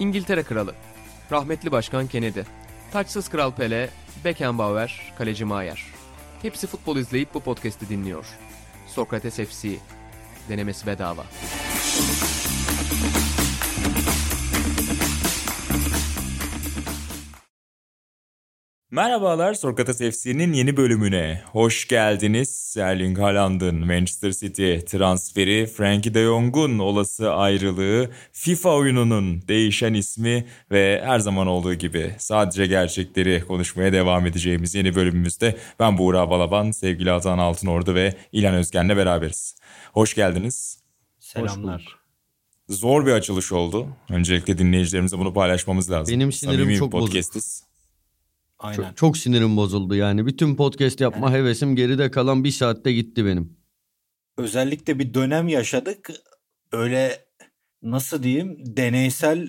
İngiltere Kralı, rahmetli Başkan Kennedy, taçsız Kral Pele, Beckenbauer, Kaleci Maier. Hepsi futbol izleyip bu podcast'i dinliyor. Sokrates FC, denemesi bedava. Merhabalar Sokrates FC'nin yeni bölümüne. Hoş geldiniz. Erling Haaland'ın Manchester City transferi, Frankie de Jong'un olası ayrılığı, FIFA oyununun değişen ismi ve her zaman olduğu gibi sadece gerçekleri konuşmaya devam edeceğimiz yeni bölümümüzde ben Buğra Balaban, sevgili Atan Altınordu ve İlhan Özgen'le beraberiz. Hoş geldiniz. Selamlar. Zor bir açılış oldu. Öncelikle dinleyicilerimize bunu paylaşmamız lazım. Benim sinirim Samimi çok bozuk. Aynen. Çok, çok sinirim bozuldu yani. Bütün podcast yapma hevesim geride kalan bir saatte gitti benim. Özellikle bir dönem yaşadık. Öyle nasıl diyeyim deneysel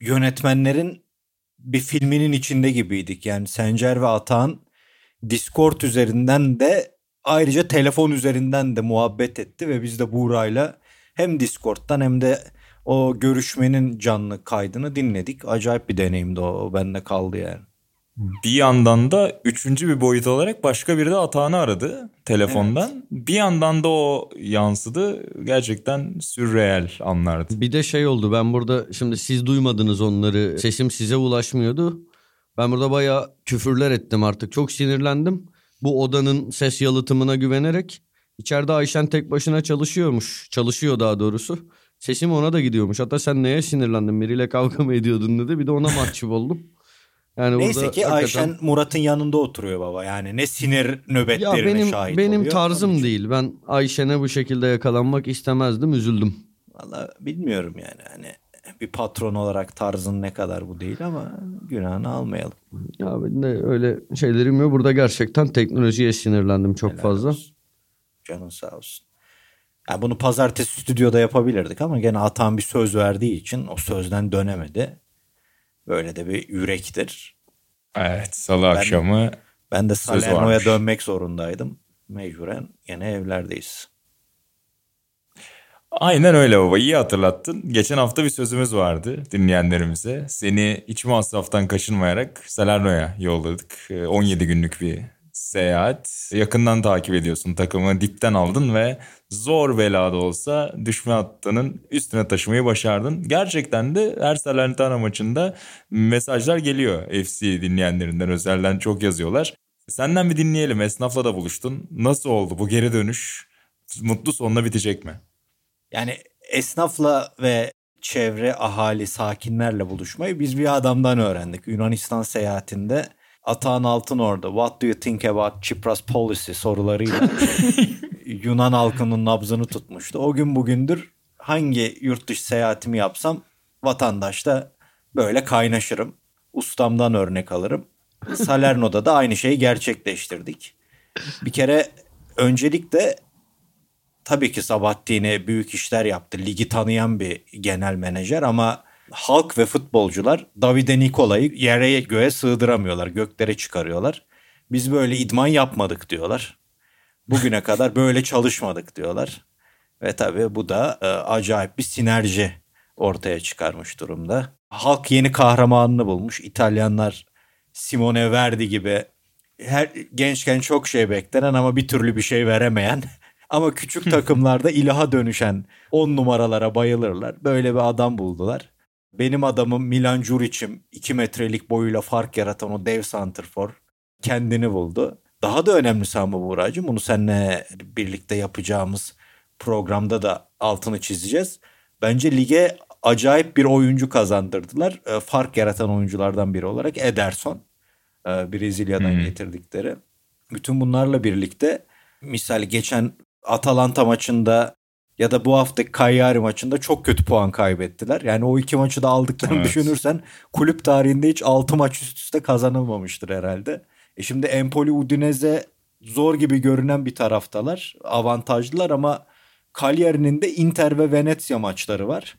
yönetmenlerin bir filminin içinde gibiydik. Yani Sencer ve Atahan Discord üzerinden de ayrıca telefon üzerinden de muhabbet etti ve biz de Buğra'yla hem Discord'dan hem de o görüşmenin canlı kaydını dinledik. Acayip bir deneyimdi. O bende kaldı yani. Bir yandan da üçüncü bir boyut olarak başka biri de Atahan'ı aradı telefondan. Bir yandan da o yansıdı. Gerçekten sürreel anlardı. Bir de şey oldu ben burada şimdi siz duymadınız onları. Sesim size ulaşmıyordu. Ben burada bayağı küfürler ettim artık. Çok sinirlendim. Bu odanın ses yalıtımına güvenerek. içeride Ayşen tek başına çalışıyormuş. Çalışıyor daha doğrusu. Sesim ona da gidiyormuş. Hatta sen neye sinirlendin? Biriyle kavga mı ediyordun dedi. Bir de ona mahcup oldum. Yani Neyse ki hakikaten- Ayşen Murat'ın yanında oturuyor baba. Yani ne sinir Ya nöbetlerine benim şahit benim oluyor. tarzım Onun için- değil. Ben Ayşen'e bu şekilde yakalanmak istemezdim, üzüldüm. Valla bilmiyorum yani. Hani bir patron olarak tarzın ne kadar bu değil ama günahını almayalım. Ya ben de öyle şeylerim yok. Burada gerçekten teknolojiye sinirlendim çok Helal fazla. olsun. Canın sağ olsun. Ya bunu pazartesi stüdyoda yapabilirdik ama gene Atan bir söz verdiği için o sözden dönemedi. Böyle de bir yürektir. Evet salı akşamı Ben de Salerno'ya dönmek zorundaydım. Mecburen gene evlerdeyiz. Aynen öyle baba iyi hatırlattın. Geçen hafta bir sözümüz vardı dinleyenlerimize. Seni hiç masraftan kaçınmayarak Salerno'ya yolladık. Ee, 17 günlük bir seyahat. Yakından takip ediyorsun takımı dipten aldın ve zor belada olsa düşme hattının üstüne taşımayı başardın. Gerçekten de her Salernitana maçında mesajlar geliyor FC dinleyenlerinden özelden çok yazıyorlar. Senden bir dinleyelim esnafla da buluştun. Nasıl oldu bu geri dönüş? Mutlu sonla bitecek mi? Yani esnafla ve çevre ahali sakinlerle buluşmayı biz bir adamdan öğrendik. Yunanistan seyahatinde Atahan Altınordu What do you think about Tsipras policy sorularıyla Yunan halkının nabzını tutmuştu. O gün bugündür hangi yurt dışı seyahatimi yapsam vatandaşta böyle kaynaşırım. Ustamdan örnek alırım. Salerno'da da aynı şeyi gerçekleştirdik. Bir kere öncelikle tabii ki Sabahattin'e büyük işler yaptı. Ligi tanıyan bir genel menajer ama halk ve futbolcular Davide Nikola'yı yere göğe sığdıramıyorlar. Göklere çıkarıyorlar. Biz böyle idman yapmadık diyorlar. Bugüne kadar böyle çalışmadık diyorlar. Ve tabii bu da e, acayip bir sinerji ortaya çıkarmış durumda. Halk yeni kahramanını bulmuş. İtalyanlar Simone Verdi gibi her gençken çok şey beklenen ama bir türlü bir şey veremeyen ama küçük takımlarda ilaha dönüşen 10 numaralara bayılırlar. Böyle bir adam buldular. Benim adamım Milan Juric'im 2 metrelik boyuyla fark yaratan o dev santrfor kendini buldu. Daha da önemlisi ama Buğra'cığım bunu seninle birlikte yapacağımız programda da altını çizeceğiz. Bence lige acayip bir oyuncu kazandırdılar. E, Fark yaratan oyunculardan biri olarak Ederson. E, Brezilya'dan Hmm. getirdikleri. Bütün bunlarla birlikte misal geçen Atalanta maçında ya da bu hafta Cagliari maçında çok kötü puan kaybettiler. Yani o iki maçı da aldıklarını Evet. düşünürsen kulüp tarihinde hiç 6 maç üst üste kazanılmamıştır herhalde. E şimdi Empoli Udinese zor gibi görünen bir taraftalar. Avantajlılar ama Cagliari'nin de Inter ve Venezia maçları var.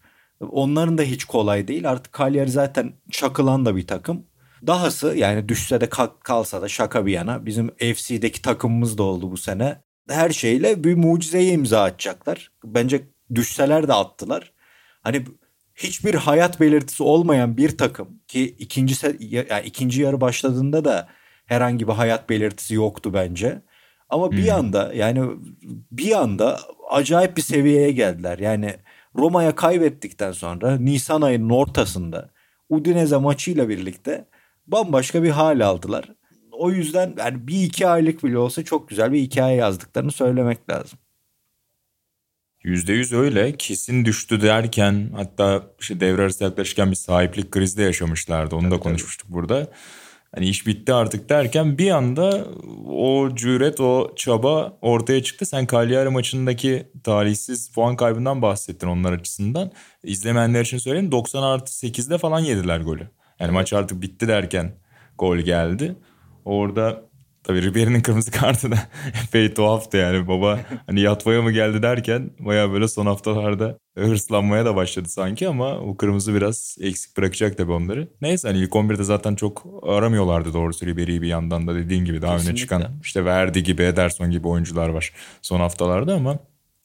Onların da hiç kolay değil. Artık Cagliari zaten çakılan da bir takım. Dahası yani düşse de kal- kalsa da şaka bir yana bizim FC'deki takımımız da oldu bu sene. Her şeyle bir mucizeye imza atacaklar. Bence düşseler de attılar. Hani hiçbir hayat belirtisi olmayan bir takım ki ikinci yani ikinci yarı başladığında da herhangi bir hayat belirtisi yoktu bence. Ama bir anda yani bir anda acayip bir seviyeye geldiler. Yani Roma'ya kaybettikten sonra Nisan ayının ortasında Udinese maçıyla birlikte bambaşka bir hal aldılar. O yüzden yani bir iki aylık bile olsa çok güzel bir hikaye yazdıklarını söylemek lazım. %100 öyle. Kesin düştü derken hatta işte devre arası yaklaşırken bir sahiplik krizi de yaşamışlardı. Onu da konuşmuştuk burada. Hani iş bitti artık derken bir anda o cüret, o çaba ortaya çıktı. Sen Cagliari maçındaki talihsiz puan kaybından bahsettin onlar açısından. İzlemeyenler için söyleyeyim 90 artı 8'de falan yediler golü. Yani maç artık bitti derken gol geldi. Orada Tabii Ribery'nin kırmızı kartı da epey tuhaftı yani. Baba hani yatmaya mı geldi derken baya böyle son haftalarda hırslanmaya da başladı sanki ama o kırmızı biraz eksik bırakacak tabii onları. Neyse hani ilk 11'de zaten çok aramıyorlardı doğrusu Ribery'i bir yandan da dediğin gibi daha öne çıkan işte Verdi gibi Ederson gibi oyuncular var son haftalarda ama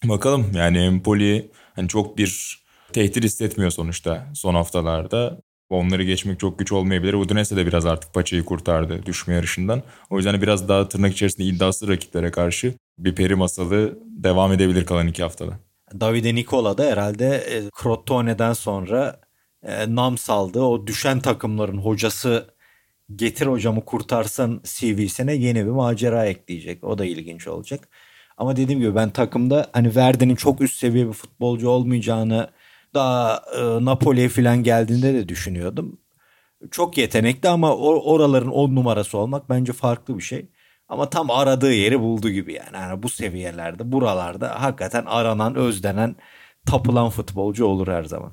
bakalım yani Empoli hani çok bir tehdit hissetmiyor sonuçta son haftalarda. Onları geçmek çok güç olmayabilir. Udinese de biraz artık paçayı kurtardı düşme yarışından. O yüzden biraz daha tırnak içerisinde iddiasız rakiplere karşı bir peri masalı devam edebilir kalan iki haftada. Davide Nicola da herhalde e, Crotone'den sonra e, nam saldı. O düşen takımların hocası getir hocamı kurtarsan CV'sine yeni bir macera ekleyecek. O da ilginç olacak. Ama dediğim gibi ben takımda hani Verdi'nin çok üst seviye bir futbolcu olmayacağını daha e, Napoli'ye falan geldiğinde de düşünüyordum. Çok yetenekli ama oraların on numarası olmak bence farklı bir şey. Ama tam aradığı yeri buldu gibi yani. yani bu seviyelerde, buralarda hakikaten aranan, özlenen, tapılan futbolcu olur her zaman.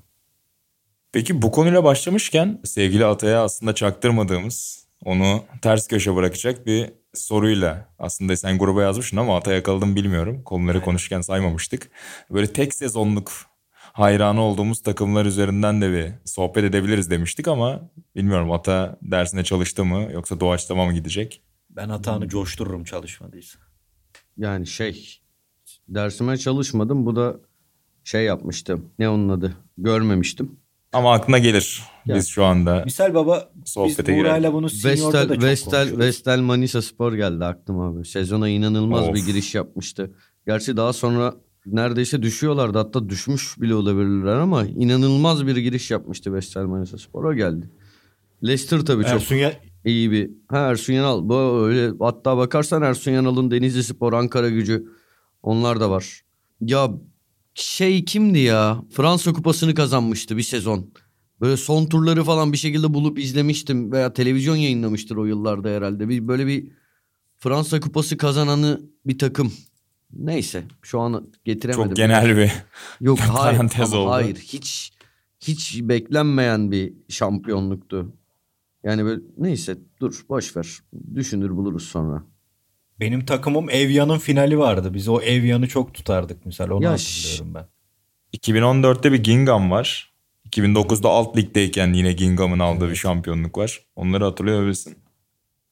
Peki bu konuyla başlamışken sevgili Atay'a aslında çaktırmadığımız, onu ters köşe bırakacak bir soruyla aslında sen gruba yazmışsın ama Atay yakaladım bilmiyorum. Konuları konuşurken saymamıştık. Böyle tek sezonluk hayranı olduğumuz takımlar üzerinden de bir sohbet edebiliriz demiştik ama bilmiyorum Ata dersine çalıştı mı yoksa doğaçlama mı gidecek? Ben Ata'nı coştururum çalışmadıysa. Yani şey dersime çalışmadım bu da şey yapmıştım ne onun adı görmemiştim. Ama aklına gelir yani, biz şu anda. Misal baba sohbete biz Buğra'yla bunu Vestel, da çok Vestel, Vestel Manisa Spor geldi aklıma abi. Sezona inanılmaz of. bir giriş yapmıştı. Gerçi daha sonra neredeyse düşüyorlardı. Hatta düşmüş bile olabilirler ama inanılmaz bir giriş yapmıştı Vestel Manisa Spor'a geldi. Leicester tabii çok Ersun ya... iyi bir. Ha Ersun Yanal. Bu öyle hatta bakarsan Ersun Yanal'ın Denizli Spor, Ankara Gücü onlar da var. Ya şey kimdi ya? Fransa Kupası'nı kazanmıştı bir sezon. Böyle son turları falan bir şekilde bulup izlemiştim veya televizyon yayınlamıştır o yıllarda herhalde. Bir böyle bir Fransa Kupası kazananı bir takım. Neyse şu an getiremedim. Çok genel bir Yok hayır oldu. hayır hiç hiç beklenmeyen bir şampiyonluktu. Yani böyle neyse dur boş ver. Düşünür buluruz sonra. Benim takımım Evya'nın finali vardı. Biz o Evya'nı çok tutardık mesela onu ya hatırlıyorum ben. 2014'te bir Gingham var. 2009'da alt ligdeyken yine Gingham'ın aldığı evet. bir şampiyonluk var. Onları hatırlıyor musun?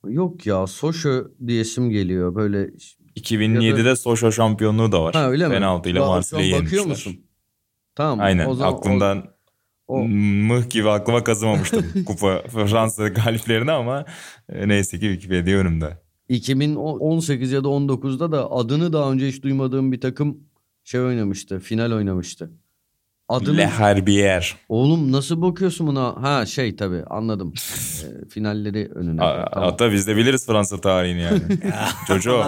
Yok ya Soşo diyesim geliyor. Böyle 2007'de da... Soşo şampiyonluğu da var. Ha öyle mi? Penaltı ile Marsilya'yı yenmişler. Bakıyor musun? Tamam. Aynen o zaman, aklımdan o... mıh gibi aklıma kazımamıştım kupa Fransa galiplerini ama e, neyse ki Wikipedia önümde. 2018 ya da 19'da da adını daha önce hiç duymadığım bir takım şey oynamıştı. Final oynamıştı. Adını... Le Herbier. Oğlum nasıl bakıyorsun buna? Ha şey tabii anladım. e, finalleri önüne. A, tamam. Hatta biz de biliriz Fransa tarihini yani. Çocuğu.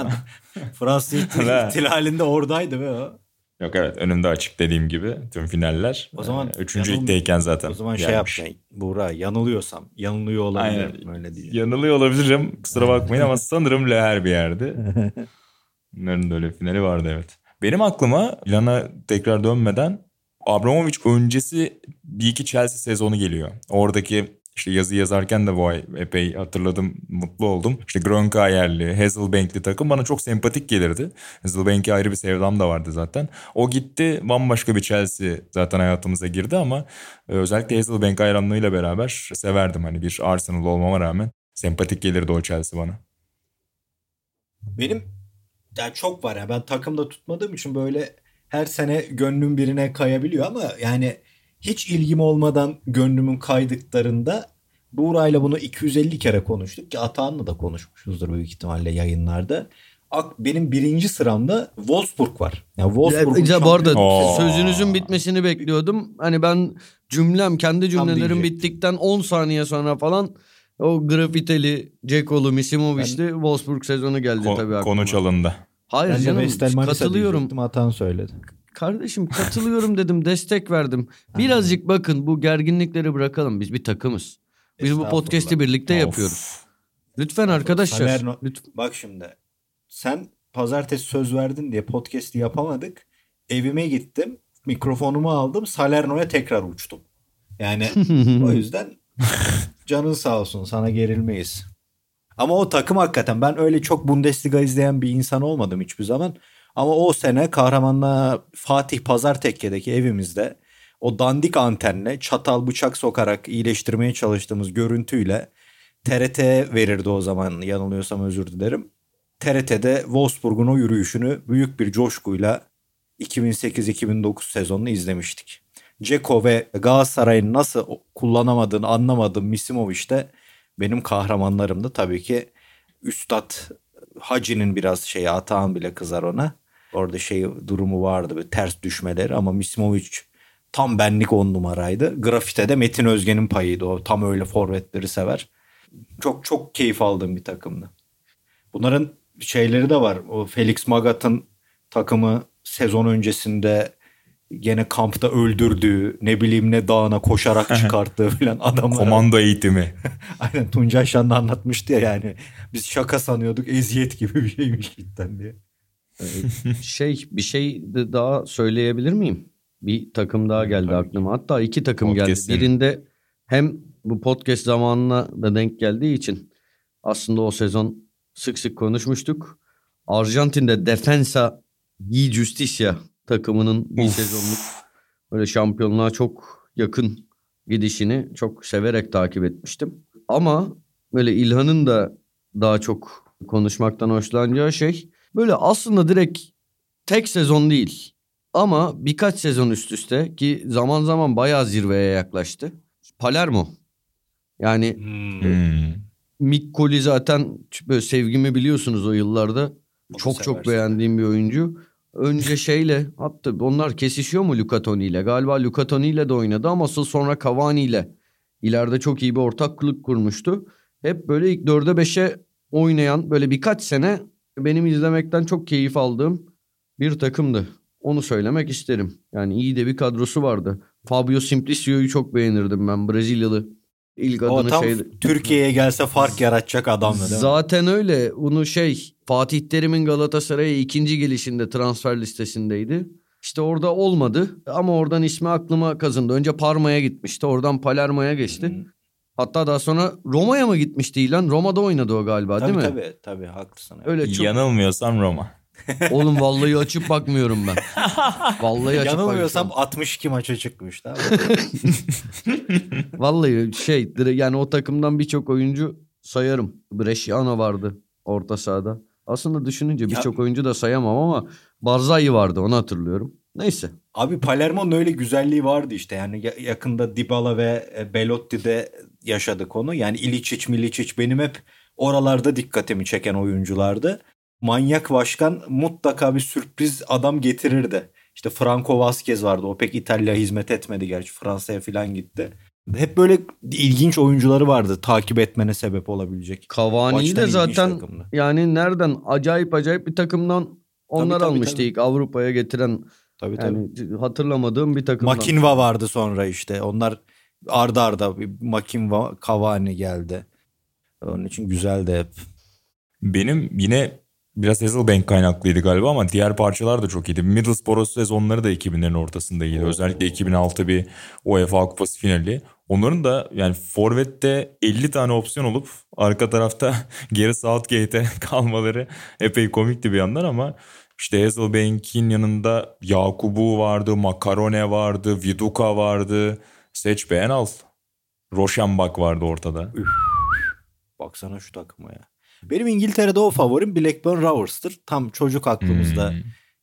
Fransa ihtilalinde oradaydı be o. Yok evet önümde açık dediğim gibi tüm finaller. O zaman ee, üçüncü yanıl... ligdeyken zaten. O zaman şey gelmiş. yap Buğra yanılıyorsam yanılıyor olabilirim Aynen. öyle diyeceğim. Yanılıyor olabilirim kusura bakmayın ama sanırım Leher bir yerde. Bunların da öyle finali vardı evet. Benim aklıma Lana tekrar dönmeden Abramovich öncesi bir iki Chelsea sezonu geliyor. Oradaki işte yazı yazarken de bu ay epey hatırladım, mutlu oldum. İşte Gronka yerli, Hazelbank'li takım bana çok sempatik gelirdi. Hazelbank'e ayrı bir sevdam da vardı zaten. O gitti, bambaşka bir Chelsea zaten hayatımıza girdi ama e, özellikle Hazelbank hayranlığıyla beraber severdim. Hani bir Arsenal olmama rağmen sempatik gelirdi o Chelsea bana. Benim yani çok var ya ben takımda tutmadığım için böyle her sene gönlüm birine kayabiliyor ama yani hiç ilgim olmadan gönlümün kaydıklarında Buğra'yla bunu 250 kere konuştuk ki Atahan'la da konuşmuşuzdur büyük ihtimalle yayınlarda. Ak- Benim birinci sıramda Wolfsburg var. Yani Wolfsburg'un Ya, bu arada Oo. sözünüzün bitmesini bekliyordum. Hani ben cümlem kendi cümlelerim bittikten 10 saniye sonra falan o grafiteli, Ceko'lu, Misimovic'li Wolfsburg sezonu geldi Ko- tabii aklıma. konu çalındı. Hayır Ben canım Vestel katılıyorum. Atahan söyledi. Kardeşim katılıyorum dedim destek verdim. Birazcık bakın bu gerginlikleri bırakalım biz bir takımız. Biz bu podcast'i birlikte Of. yapıyoruz. Lütfen arkadaşlar. Salerno- lütfen. Bak şimdi sen pazartesi söz verdin diye podcast'i yapamadık. Evime gittim. Mikrofonumu aldım. Salerno'ya tekrar uçtum. Yani o yüzden canın sağ olsun sana gerilmeyiz. Ama o takım hakikaten ben öyle çok Bundesliga izleyen bir insan olmadım hiçbir zaman. Ama o sene kahramanla Fatih Pazartekke'deki evimizde o dandik antenle çatal bıçak sokarak iyileştirmeye çalıştığımız görüntüyle TRT verirdi o zaman yanılıyorsam özür dilerim. TRT'de Wolfsburg'un o yürüyüşünü büyük bir coşkuyla 2008-2009 sezonunu izlemiştik. Ceko ve Galatasaray'ın nasıl kullanamadığını anlamadığım Misimovic de benim kahramanlarımdı. Tabii ki Üstad Hacı'nın biraz şeyi Atahan bile kızar ona. Orada şey durumu vardı bir ters düşmeleri ama Misimovic tam benlik on numaraydı. Grafite'de Metin Özge'nin payıydı o. Tam öyle forvetleri sever. Çok çok keyif aldığım bir takımdı. Bunların şeyleri de var. O Felix Magat'ın takımı sezon öncesinde gene kampta öldürdüğü ne bileyim ne dağına koşarak çıkarttığı falan adamlar. Komando eğitimi. Aynen Tuncay Şanlı anlatmıştı ya yani. Biz şaka sanıyorduk eziyet gibi bir şeymiş cidden diye. şey bir şey daha söyleyebilir miyim? Bir takım daha geldi aklıma. Hatta iki takım geldi. Birinde hem bu podcast zamanına da denk geldiği için aslında o sezon sık sık konuşmuştuk. Arjantin'de Defensa Gi Justicia takımının bir Uf. sezonluk böyle şampiyonluğa çok yakın gidişini çok severek takip etmiştim. Ama böyle İlhan'ın da daha çok konuşmaktan hoşlanacağı şey böyle aslında direkt tek sezon değil ama birkaç sezon üst üste ki zaman zaman bayağı zirveye yaklaştı. Palermo. Yani Hmm. Mikkoli zaten böyle sevgimi biliyorsunuz o yıllarda. Onu çok çok beğendiğim bir oyuncu. Önce şeyle hatta onlar kesişiyor mu Luca Toni ile? Galiba Luca Toni ile de oynadı ama sonra Cavani ile ileride çok iyi bir ortaklık kurmuştu. Hep böyle ilk 4'e 5'e oynayan böyle birkaç sene benim izlemekten çok keyif aldığım bir takımdı. Onu söylemek isterim. Yani iyi de bir kadrosu vardı. Fabio Simplicio'yu çok beğenirdim ben Brezilyalı. İlk O adını tam şey Türkiye'ye gelse fark yaratacak adamdı değil mi? Zaten öyle. Bunu şey Fatih Terim'in Galatasaray'a ikinci gelişinde transfer listesindeydi. İşte orada olmadı ama oradan ismi aklıma kazındı. Önce Parma'ya gitmişti. Oradan Palermo'ya geçti. Hı. Hatta daha sonra Roma'ya mı gitmişti İlan? Roma'da oynadı o galiba Tabii değil mi? tabii tabii haklısın. evet. Öyle çok... Yanılmıyorsam Roma. Oğlum vallahi açıp bakmıyorum ben. Vallahi açıp Yanılmıyorsam bakmıyorum. 62 maça çıkmış. Vallahi şey yani o takımdan birçok oyuncu sayarım. Bresciano vardı orta sahada. Aslında düşününce birçok oyuncu da sayamam ama Barzai vardı onu hatırlıyorum. Neyse. Abi Palermo'nun öyle güzelliği vardı işte. Yani ya- yakında Dybala ve e, Belotti'de yaşadık onu. Yani Ilicic, Milicic benim hep oralarda dikkatimi çeken oyunculardı. Manyak başkan mutlaka bir sürpriz adam getirirdi. İşte Franco Vasquez vardı. O pek İtalya hizmet etmedi gerçi. Fransa'ya falan gitti. Hep böyle ilginç oyuncuları vardı takip etmene sebep olabilecek. Cavani'yi de zaten takımdı. yani nereden acayip acayip bir takımdan onlar tabii, almıştı tabii. ilk Avrupa'ya getiren Tabii tabii. yani hatırlamadığım bir takımdan. Makinva vardı sonra işte. Onlar arda arda bir Makinva Cavani geldi. Onun için güzeldi hep. Benim yine biraz Hasselbank kaynaklıydı galiba ama diğer parçalar da çok iyiydi. Middlesbrough sezonları da 2000'lerin ortasında iyiydi. Özellikle 2006 bir UEFA Kupası finali. Onların da yani forvette 50 tane opsiyon olup arka tarafta geri Southgate'e kalmaları epey komikti bir yandan ama işte Hasselbank'in yanında Yakubu vardı, Makarone vardı, Viduka vardı. Seç beğen al. Roşenbach vardı ortada. Baksana şu takıma ya. Benim İngiltere'de o favorim Blackburn Rovers'tır. Tam çocuk aklımızda Hmm.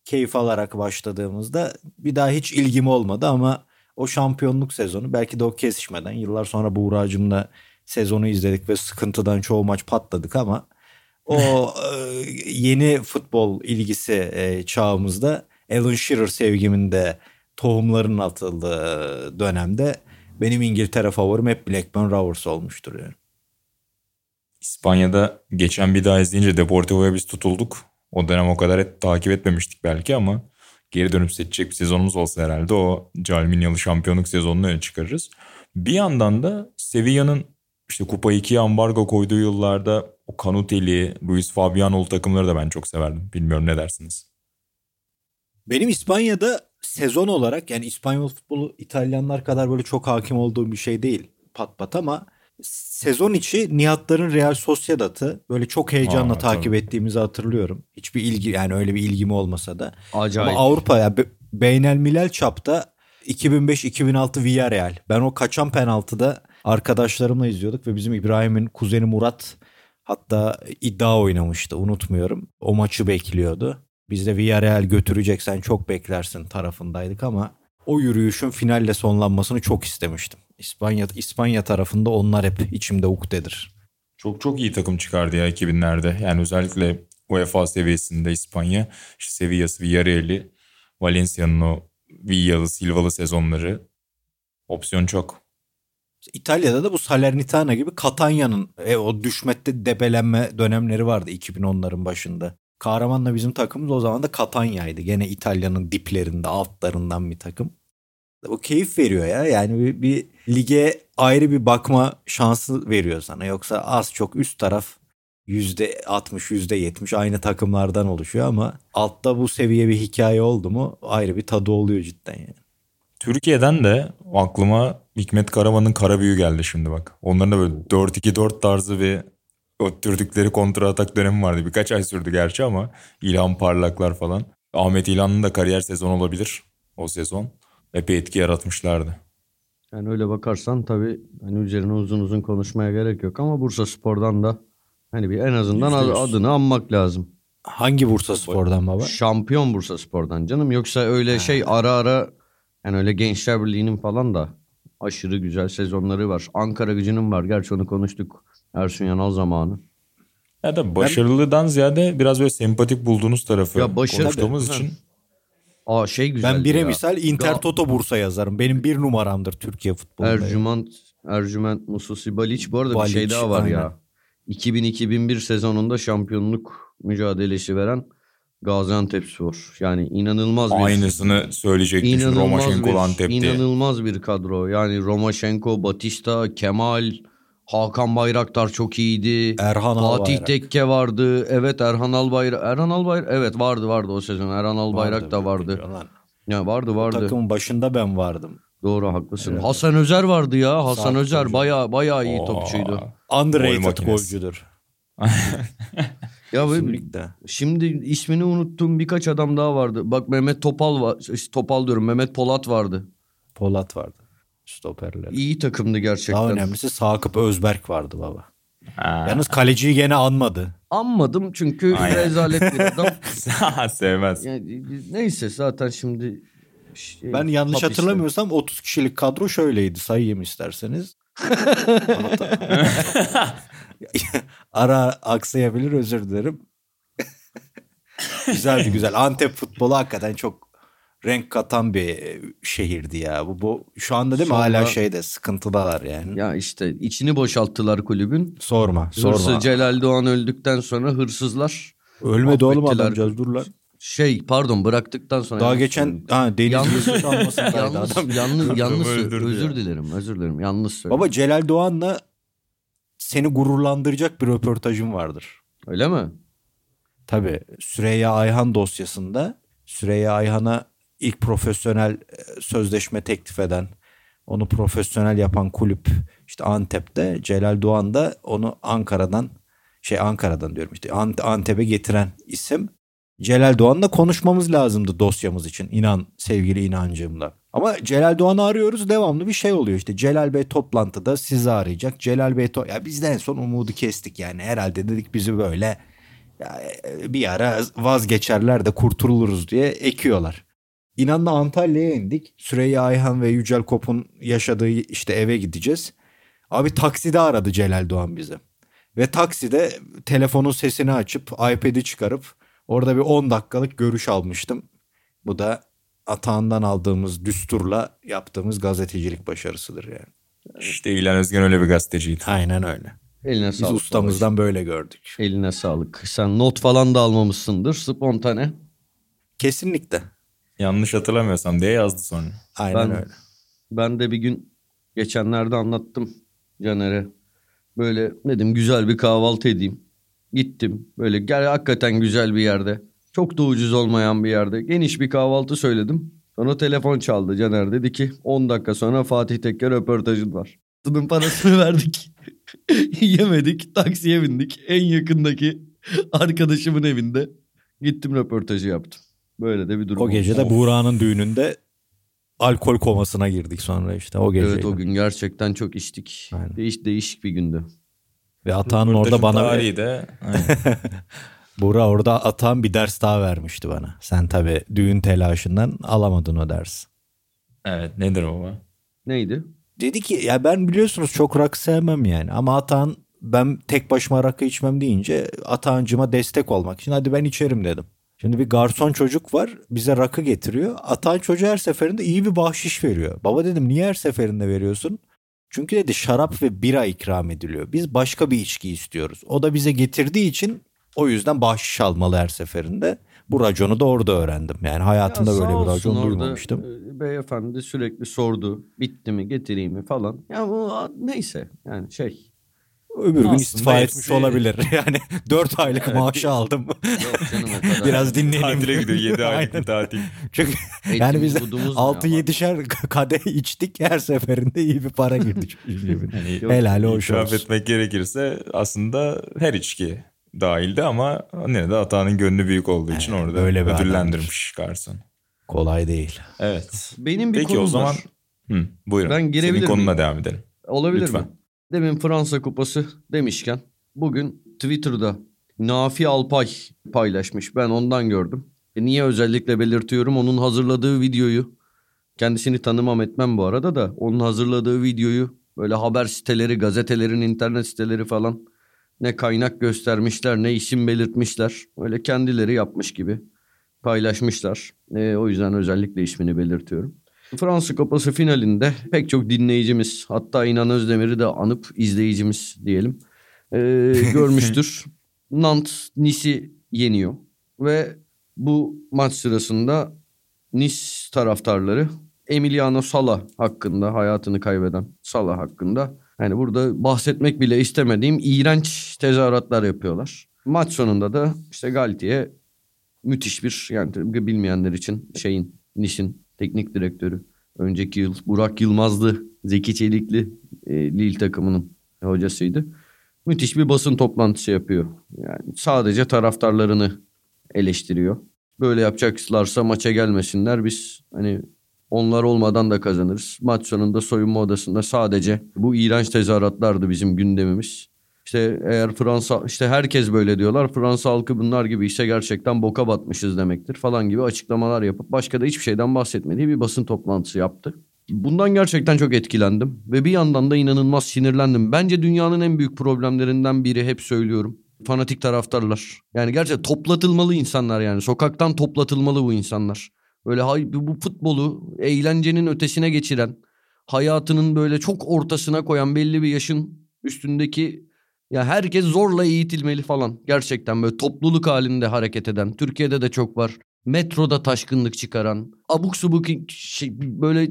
keyif alarak başladığımızda bir daha hiç ilgim olmadı ama o şampiyonluk sezonu belki de o kesişmeden yıllar sonra Buğra Hacım'la sezonu izledik ve sıkıntıdan çoğu maç patladık ama o e, yeni futbol ilgisi e, çağımızda Alan Shearer sevgimin de tohumların atıldığı dönemde benim İngiltere favorim hep Blackburn Rovers olmuştur yani. İspanya'da geçen bir daha izleyince Deportivo'ya biz tutulduk. O dönem o kadar et, takip etmemiştik belki ama geri dönüp seçecek bir sezonumuz olsa herhalde o Calminyalı şampiyonluk sezonunu öne çıkarırız. Bir yandan da Sevilla'nın işte Kupa 2'ye ambargo koyduğu yıllarda o Canuteli, Luis Fabiano'lu takımları da ben çok severdim. Bilmiyorum ne dersiniz? Benim İspanya'da sezon olarak yani İspanyol futbolu İtalyanlar kadar böyle çok hakim olduğum bir şey değil pat pat ama sezon içi Nihatların Real Sociedad'ı böyle çok heyecanla Aa, takip tabii. ettiğimizi hatırlıyorum. Hiçbir ilgi yani öyle bir ilgim olmasa da. Acayip. Ama Avrupa ya be- beynel milal çapta 2005-2006 Villarreal. Ben o kaçan penaltıda arkadaşlarımla izliyorduk ve bizim İbrahim'in kuzeni Murat hatta iddia oynamıştı unutmuyorum. O maçı bekliyordu. Biz de Villarreal götürecek sen çok beklersin tarafındaydık ama o yürüyüşün finalle sonlanmasını çok istemiştim. İspanya İspanya tarafında onlar hep içimde ukdedir. Çok çok iyi takım çıkardı ya 2000'lerde. Yani özellikle UEFA seviyesinde İspanya. İşte Sevilla'sı, Villarreal'i, Valencia'nın o Villa'lı, Silvalı sezonları. Opsiyon çok. İtalya'da da bu Salernitana gibi Catania'nın e, o düşmette debelenme dönemleri vardı 2010'ların başında. Kahramanla bizim takımımız o zaman da Catania'ydı. Gene İtalya'nın diplerinde, altlarından bir takım. Bu keyif veriyor ya. Yani bir, bir lige ayrı bir bakma şansı veriyor sana. Yoksa az çok üst taraf %60, %70 aynı takımlardan oluşuyor ama altta bu seviye bir hikaye oldu mu ayrı bir tadı oluyor cidden yani. Türkiye'den de aklıma Hikmet Karaman'ın Karabüyü geldi şimdi bak. Onların da böyle 4-2-4 tarzı bir öttürdükleri kontra atak dönemi vardı. Birkaç ay sürdü gerçi ama İlhan Parlaklar falan. Ahmet İlhan'ın da kariyer sezonu olabilir o sezon. Epey etki yaratmışlardı. Yani öyle bakarsan tabii hani üzerine uzun uzun konuşmaya gerek yok ama Bursa Spor'dan da hani bir en azından Yüzde yüz. adını anmak lazım. Hangi Bursa Spor'dan baba? Şampiyon Bursa Spor'dan canım. Yoksa öyle şey ara ara yani öyle Gençler Birliği'nin falan da aşırı güzel sezonları var. Ankara gücünün var. Gerçi onu konuştuk. Ersun Yanal zamanı. Ya da başarılıdan ziyade biraz böyle sempatik bulduğunuz tarafı Ya başarı- konuştuğumuz Tabii. için. Aa şey güzel. Ben bire ya. misal Inter Ga- Toto Bursa yazarım. Benim bir numaramdır Türkiye futbolunda. Ercüment, Ercüment Mususi Baliç. Bu arada bir Baliç, şey daha var aynen. ya. 2000-2001 sezonunda şampiyonluk mücadelesi veren Gaziantepspor. Yani inanılmaz bir Aynısını söyleyecektim. İnanılmaz Romaşenko bir, Antep diye. inanılmaz bir kadro. Yani Romaşenko, Batista, Kemal, Hakan Bayraktar çok iyiydi. Erhan Fatih Albayrak. Tekke vardı. Evet Erhan Albayrak. Erhan Albayrak evet vardı vardı o sezon. Erhan Albayrak da vardı. Ya vardı vardı. Takımın başında ben vardım. Doğru haklısın. Hasan Özer vardı ya. Hasan Sağ Özer baya baya iyi Oo. topçuydu. Underrated golcüdür. Ya Kesinlikle. şimdi ismini unuttuğum birkaç adam daha vardı. Bak Mehmet Topal var. Topal diyorum. Mehmet Polat vardı. Polat vardı. Stoperler. İyi takımdı gerçekten. Daha önemlisi Sakıp Özberk vardı baba. Ha. Yalnız kaleciyi gene anmadı. Anmadım çünkü Aynen. rezalet bir adam. Sevmez. Yani, neyse zaten şimdi şey, Ben yanlış hatırlamıyorsam 30 kişilik kadro şöyleydi. Sayayım isterseniz. Ara aksayabilir özür dilerim. güzeldi güzel. Antep futbolu hakikaten çok renk katan bir şehirdi ya. Bu, bu şu anda değil mi Sonra- hala şeyde sıkıntıdalar yani. Ya işte içini boşalttılar kulübün. Sorma sorma. Hırsı Celal Doğan öldükten sonra hırsızlar Ölmedi oğlum adamcağız dur lan. şey pardon bıraktıktan sonra Daha geçen ha, Deniz Yalnız- yanlış yanlış öldürdü özür ya. dilerim özür dilerim yanlış söyledim. Baba Celal Doğan'la seni gururlandıracak bir röportajım vardır. Öyle mi? Tabii Süreyya Ayhan dosyasında Süreyya Ayhan'a ilk profesyonel e, sözleşme teklif eden, onu profesyonel yapan kulüp işte Antep'te Celal Doğan da onu Ankara'dan şey Ankara'dan diyorum işte Ant- Antep'e getiren isim. Celal Doğan'la konuşmamız lazımdı dosyamız için. İnan sevgili inancımla. Ama Celal Doğan'ı arıyoruz devamlı bir şey oluyor işte. Celal Bey toplantıda sizi arayacak. Celal Bey to- ya biz de en son umudu kestik yani. Herhalde dedik bizi böyle ya, e, bir ara vazgeçerler de kurtuluruz diye ekiyorlar. İnanla Antalya'ya indik. Süreyya Ayhan ve Yücel Kop'un yaşadığı işte eve gideceğiz. Abi takside aradı Celal Doğan bizi. Ve takside telefonun sesini açıp iPad'i çıkarıp orada bir 10 dakikalık görüş almıştım. Bu da atağından aldığımız düsturla yaptığımız gazetecilik başarısıdır yani. İşte İlhan Özgen öyle bir gazeteciydi. Aynen öyle. Eline Biz sağlık. ustamızdan böyle gördük. babacığım. Eline sağlık. Sen not falan da almamışsındır. Spontane. Kesinlikle. Yanlış hatırlamıyorsam diye yazdı sonra. Aynen Ben- öyle. Ben de bir gün geçenlerde anlattım Caner'e. Böyle dedim güzel bir kahvaltı edeyim. Gittim böyle gel hakikaten güzel bir yerde. Çok da ucuz olmayan bir yerde. Geniş bir kahvaltı söyledim. Sonra telefon çaldı Caner dedi ki 10 dakika sonra Fatih Tekke röportajın var. Bunun parasını verdik. Yemedik taksiye bindik. En yakındaki arkadaşımın evinde gittim röportajı yaptım. Böyle de bir durum O gece de Buğra'nın düğününde alkol komasına girdik sonra işte o gece. Evet o gün gerçekten çok içtik. Aynen. Değiş, değişik bir gündü. Ve Atahan'ın orada bana tarihi de. Buğra orada Atahan bir ders daha vermişti bana. Sen tabii düğün telaşından alamadın o ders. evet nedir o? baba? Neydi? Dedi ki ya ben biliyorsunuz çok rakı sevmem yani ama Atahan ben tek başıma rakı içmem deyince Atahan'cıma destek olmak için hadi ben içerim dedim. Şimdi bir garson çocuk var bize rakı getiriyor. Atahan çocuğa her seferinde iyi bir bahşiş veriyor. Baba dedim niye her seferinde veriyorsun? Çünkü dedi şarap ve bira ikram ediliyor. Biz başka bir içki istiyoruz. O da bize getirdiği için o yüzden bahşiş almalı her seferinde. Bu raconu da orada öğrendim. Yani hayatımda Ya böyle bir racon orada, duymamıştım. e, Beyefendi sürekli sordu. Bitti mi getireyim mi falan. Ya bu neyse yani şey. Öbür gün istifa hepsi- etmiş olabilir. Yani 4 aylık maaşı aldım. Yok canım o kadar. Biraz dinleyelim. Tatile gidiyor 7 Aynen. aylık bir tatil. Çünkü Etimiz yani biz budumuz ne 6-7'şer kadeh içtik her seferinde iyi bir para girdi. Hani Helali hoş İtiraf olsun. etmek gerekirse aslında her içki dahildi ama yine de Atağan'ın gönlü büyük olduğu için Evet, orada böyle bir ödüllendirmiş garson. Kolay değil. Evet. Benim bir Peki konum o zaman var. Hı, buyurun. Ben girebilir Senin konuna miyim? devam edelim. Olabilir Lütfen. mi? Demin Fransa Kupası demişken bugün Twitter'da Nafi Alpay paylaşmış. Ben ondan gördüm. E niye özellikle belirtiyorum? Onun hazırladığı videoyu kendisini tanımam etmem bu arada da onun hazırladığı videoyu böyle haber siteleri, gazetelerin internet siteleri falan ne kaynak göstermişler ne isim belirtmişler. Öyle kendileri yapmış gibi paylaşmışlar. E, o yüzden özellikle ismini belirtiyorum. Fransa Kupası finalinde pek çok dinleyicimiz hatta İnan Özdemir'i de anıp izleyicimiz diyelim e, görmüştür. Nantes Nice'i yeniyor ve bu maç sırasında Nice taraftarları Emiliano Sala hakkında hayatını kaybeden Sala hakkında yani burada bahsetmek bile istemediğim iğrenç tezahüratlar yapıyorlar. Maç sonunda da işte Galtier müthiş bir yani bilmeyenler için şeyin Nice'in teknik direktörü önceki yıl Burak Yılmaz'dı. Zeki Çelikli e, Lille takımının hocasıydı. Müthiş bir basın toplantısı yapıyor. Yani sadece taraftarlarını eleştiriyor. Böyle yapacaklarsa maça gelmesinler. Biz hani onlar olmadan da kazanırız. Maç sonunda soyunma odasında sadece bu iğrenç tezahüratlardı bizim gündemimiz. İşte eğer Fransa işte herkes böyle diyorlar. Fransa halkı bunlar gibi ise gerçekten boka batmışız demektir falan gibi açıklamalar yapıp başka da hiçbir şeyden bahsetmediği bir basın toplantısı yaptı. Bundan gerçekten çok etkilendim ve bir yandan da inanılmaz sinirlendim. Bence dünyanın en büyük problemlerinden biri hep söylüyorum. Fanatik taraftarlar. Yani gerçekten toplatılmalı insanlar yani. Sokaktan toplatılmalı bu insanlar. Böyle bu futbolu eğlencenin ötesine geçiren, hayatının böyle çok ortasına koyan belli bir yaşın üstündeki ya herkes zorla eğitilmeli falan. Gerçekten böyle topluluk halinde hareket eden. Türkiye'de de çok var. Metroda taşkınlık çıkaran, abuk subuk şey, böyle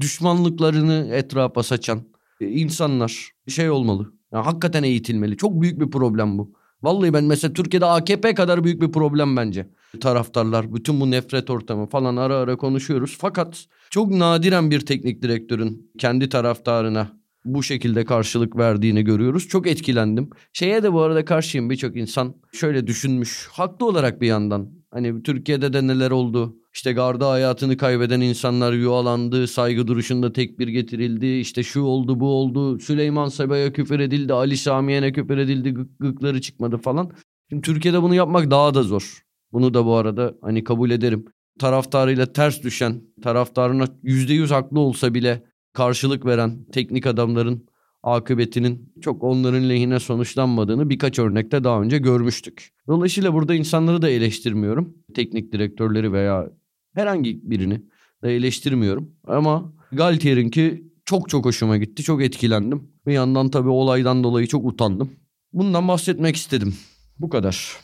düşmanlıklarını etrafa saçan e, insanlar şey olmalı. Ya hakikaten eğitilmeli. Çok büyük bir problem bu. Vallahi ben mesela Türkiye'de AKP kadar büyük bir problem bence. Taraftarlar, bütün bu nefret ortamı falan ara ara konuşuyoruz. Fakat çok nadiren bir teknik direktörün kendi taraftarına bu şekilde karşılık verdiğini görüyoruz. Çok etkilendim. Şeye de bu arada karşıyım birçok insan şöyle düşünmüş. Haklı olarak bir yandan. Hani Türkiye'de de neler oldu? İşte garda hayatını kaybeden insanlar yuvalandı. Saygı duruşunda tekbir getirildi. İşte şu oldu bu oldu. Süleyman Seba'ya küfür edildi. Ali Samiye'ne küfür edildi. Gık, gıkları çıkmadı falan. Şimdi Türkiye'de bunu yapmak daha da zor. Bunu da bu arada hani kabul ederim. taraftarıyla ters düşen, taraftarına %100 haklı olsa bile karşılık veren teknik adamların akıbetinin çok onların lehine sonuçlanmadığını birkaç örnekte daha önce görmüştük. Dolayısıyla burada insanları da eleştirmiyorum. Teknik direktörleri veya herhangi birini de eleştirmiyorum. Ama Galtier'inki çok çok hoşuma gitti. Çok etkilendim. Bir yandan tabii olaydan dolayı çok utandım. Bundan bahsetmek istedim. Bu kadar.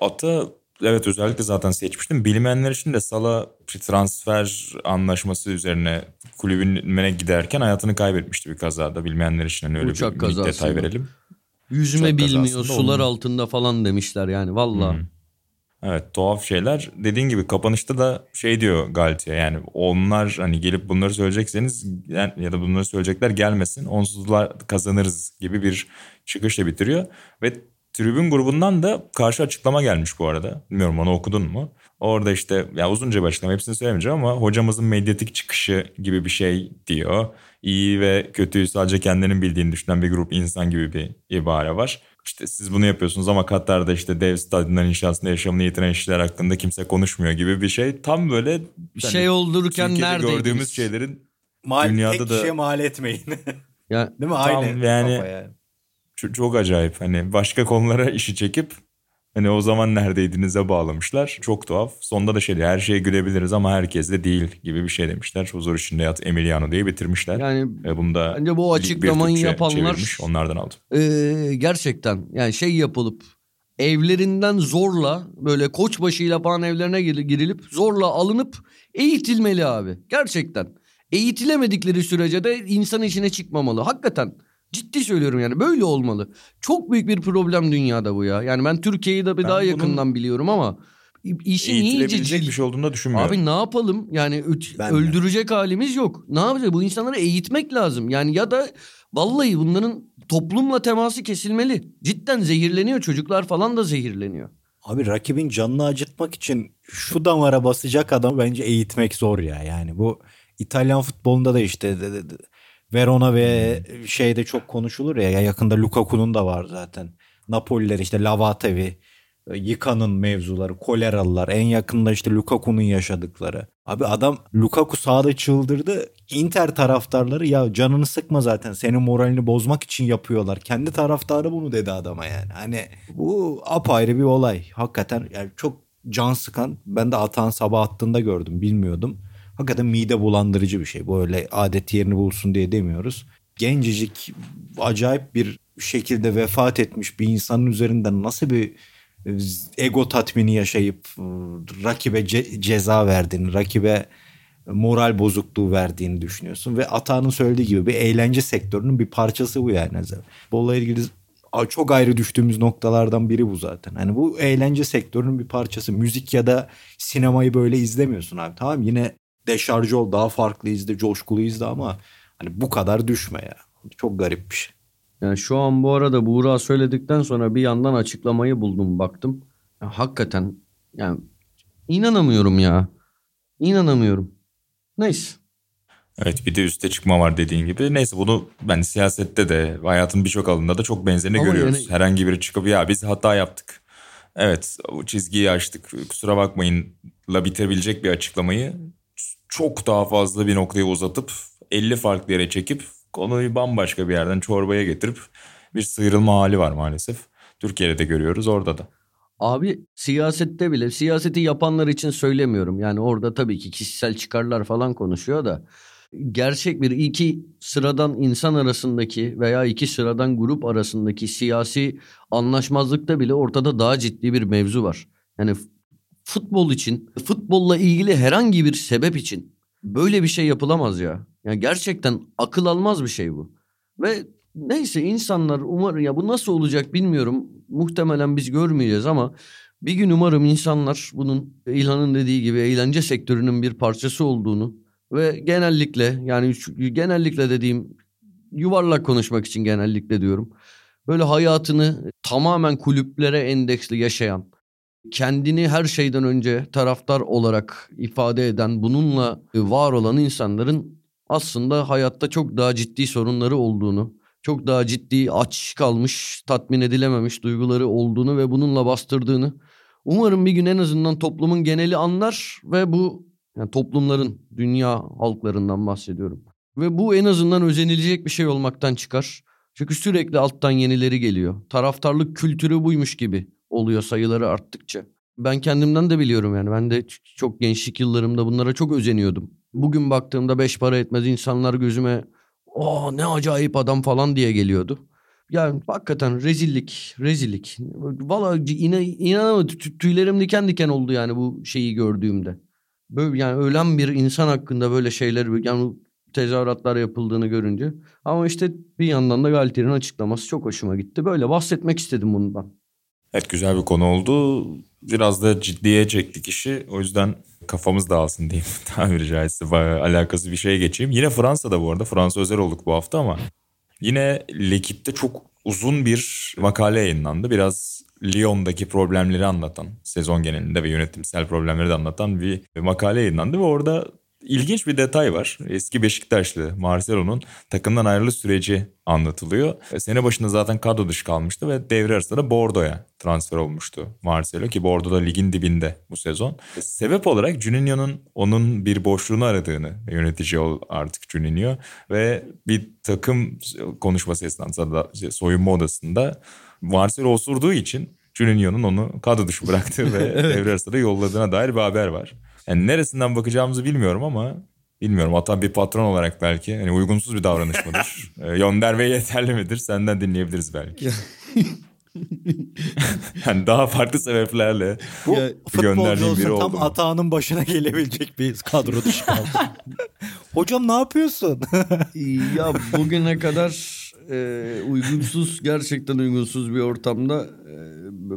Ata evet özellikle zaten seçmiştim. Bilmeyenler için de Sala transfer anlaşması üzerine kulübüne giderken hayatını kaybetmişti bir kazada. Bilmeyenler için hani öyle Uçak bir kazasında. detay verelim. Yüzme Uçak bilmiyor, sular onun- altında falan demişler yani valla. Hı. Evet tuhaf şeyler. Dediğin gibi kapanışta da şey diyor Galtier yani onlar hani gelip bunları söyleyecekseniz yani- ya da bunları söyleyecekler gelmesin onsuzlar kazanırız gibi bir çıkışla bitiriyor. Ve tribün grubundan da karşı açıklama gelmiş bu arada. Bilmiyorum onu okudun mu? Orada işte ya uzunca bir açıklama hepsini söylemeyeceğim ama hocamızın medyatik çıkışı gibi bir şey diyor. İyi ve kötüyü sadece kendinin bildiğini düşünen bir grup insan gibi bir ibare var. İşte siz bunu yapıyorsunuz ama Katar'da işte dev stadyumların inşasında yaşamını yitiren işler hakkında kimse konuşmuyor gibi bir şey. Tam böyle Bir hani şey oldururken neredeydiniz? gördüğümüz şeylerin Mal, Dünyada tek da- kişiye mal etmeyin. Ya, Değil mi? Tam Aynı yani- yani. Çok, çok acayip. Hani başka konulara işi çekip hani o zaman neredeydiniz'e bağlamışlar. Çok tuhaf. Sonda da şey diyor, her şeye gülebiliriz ama herkes de değil gibi bir şey demişler. Huzur içinde yat Emiliano diye bitirmişler. yani Ve bunu da bence bu açıklamayı yapanlar çevirmiş, onlardan aldım. Ee, gerçekten yani şey yapılıp evlerinden zorla böyle koçbaşıyla falan evlerine gir- girilip zorla alınıp eğitilmeli abi. Gerçekten. Eğitilemedikleri sürece de insan içine çıkmamalı. Hakikaten ciddi söylüyorum yani böyle olmalı. Çok büyük bir problem dünyada bu ya. Yani ben Türkiye'yi de bir Ben daha bunun yakından biliyorum ama işin iyice bir şey olduğunu da düşünmüyorum. Abi ne yapalım? Yani öt- Ben de. öldürecek halimiz yok. Ne yapacağız? Bu insanları eğitmek lazım. Yani ya da vallahi bunların toplumla teması kesilmeli. Cidden zehirleniyor. Çocuklar falan da zehirleniyor. Abi rakibin canını acıtmak için şu damara basacak adamı bence eğitmek zor ya. Yani bu İtalyan futbolunda da işte de- de- de- Verona ve şeyde çok konuşulur ya. ya yakında Lukaku'nun da var zaten. Napoliler işte Lavatevi, Yıkan'ın mevzuları, koleralılar. En yakında işte Lukaku'nun yaşadıkları. Abi adam Lukaku sahada çıldırdı. Inter taraftarları ya canını sıkma zaten. Senin moralini bozmak için yapıyorlar. Kendi taraftarı bunu dedi adama yani. Hani bu apayrı bir olay. Hakikaten yani çok can sıkan. Ben de Atan sabah attığında gördüm. Bilmiyordum. Hakikaten mide bulandırıcı bir şey. Böyle adet yerini bulsun diye demiyoruz. Gencecik acayip bir şekilde vefat etmiş bir insanın üzerinden nasıl bir e, ego tatmini yaşayıp e, rakibe ce- ceza verdiğini, rakibe moral bozukluğu verdiğini düşünüyorsun ve Ata'nın söylediği gibi bir eğlence sektörünün bir parçası bu yani. Bolla ilgili çok ayrı düştüğümüz noktalardan biri bu zaten. Hani bu eğlence sektörünün bir parçası. Müzik ya da sinemayı böyle izlemiyorsun abi. Tamam yine deşarj ol daha farklı izle, coşkulu izle ama hani bu kadar düşme ya. Çok garip bir şey. Yani şu an bu arada Buğra söyledikten sonra bir yandan açıklamayı buldum baktım. Ya hakikaten yani inanamıyorum ya. İnanamıyorum. Neyse. Evet bir de üste çıkma var dediğin gibi. Neyse bunu ben siyasette de hayatın birçok alanında da çok benzerini Ama görüyoruz. yani- Herhangi biri çıkıp ya biz hata yaptık. Evet o çizgiyi aştık kusura bakmayın la bitebilecek bir açıklamayı çok daha fazla bir noktaya uzatıp 50 farklı yere çekip konuyu bambaşka bir yerden çorbaya getirip bir sıyrılma hali var maalesef. Türkiye'de de görüyoruz orada da. Abi siyasette bile siyaseti yapanlar için söylemiyorum. Yani orada tabii ki kişisel çıkarlar falan konuşuyor da gerçek bir iki sıradan insan arasındaki veya iki sıradan grup arasındaki siyasi anlaşmazlıkta bile ortada daha ciddi bir mevzu var. Yani futbol için, futbolla ilgili herhangi bir sebep için böyle bir şey yapılamaz ya. Yani gerçekten akıl almaz bir şey bu. Ve neyse insanlar umarım ya bu nasıl olacak bilmiyorum. Muhtemelen biz görmeyeceğiz ama bir gün umarım insanlar bunun İlhan'ın dediği gibi eğlence sektörünün bir parçası olduğunu ve genellikle yani genellikle dediğim yuvarlak konuşmak için genellikle diyorum. Böyle hayatını tamamen kulüplere endeksli yaşayan, kendini her şeyden önce taraftar olarak ifade eden, bununla var olan insanların aslında hayatta çok daha ciddi sorunları olduğunu, çok daha ciddi aç kalmış, tatmin edilememiş duyguları olduğunu ve bununla bastırdığını Umarım bir gün en azından toplumun geneli anlar ve bu yani toplumların, dünya halklarından bahsediyorum. Ve bu en azından özenilecek bir şey olmaktan çıkar. Çünkü sürekli alttan yenileri geliyor. Taraftarlık kültürü buymuş gibi oluyor sayıları arttıkça. Ben kendimden de biliyorum yani. Ben de çok gençlik yıllarımda bunlara çok özeniyordum. Bugün baktığımda beş para etmez insanlar gözüme "Aa ne acayip adam" falan diye geliyordu. Yani hakikaten rezillik, rezillik. Valla inan, inanamadım. Tüylerim diken diken oldu yani bu şeyi gördüğümde. Böyle yani ölen bir insan hakkında böyle şeyler yani tezahüratlar yapıldığını görünce. Ama işte bir yandan da Galtier'in açıklaması çok hoşuma gitti. Böyle bahsetmek istedim bundan. Evet güzel bir konu oldu. Biraz da ciddiye çektik işi. O yüzden kafamız dağılsın diyeyim tabiri caizse. Bayağı alakası bir şeye geçeyim. Yine Fransa'da bu arada. Fransa özel olduk bu hafta ama yine L'Equipe'de çok uzun bir makale yayınlandı. Biraz Lyon'daki problemleri anlatan, sezon genelinde ve yönetimsel problemleri de anlatan bir makale yayınlandı ve orada ilginç bir detay var. Eski Beşiktaşlı Marcelo'nun takımdan ayrılış süreci anlatılıyor. E, sene başında zaten kadro dışı kalmıştı ve devre arasında da Bordeaux'a transfer olmuştu Marcelo ki Bordeaux'da ligin dibinde bu sezon. E, sebep olarak Juninho'nun onun bir boşluğunu aradığını yönetici ol artık Juninho ve bir takım konuşması esnasında soyunma odasında Marcelo osurduğu için Juninho'nun onu kadro dışı bıraktığı ve devre arasında yolladığına dair bir haber var. Yani neresinden bakacağımızı bilmiyorum ama bilmiyorum hatta bir patron olarak belki hani uygunsuz bir davranış mıdır? e, Yonder Bey yeterli midir? Senden dinleyebiliriz belki. yani daha farklı sebeplerle Bu gönderdiğim biri tam mu? atağının başına gelebilecek bir kadro dışı kaldı. Hocam ne yapıyorsun? ya bugüne kadar e, uygunsuz gerçekten uygunsuz bir ortamda e,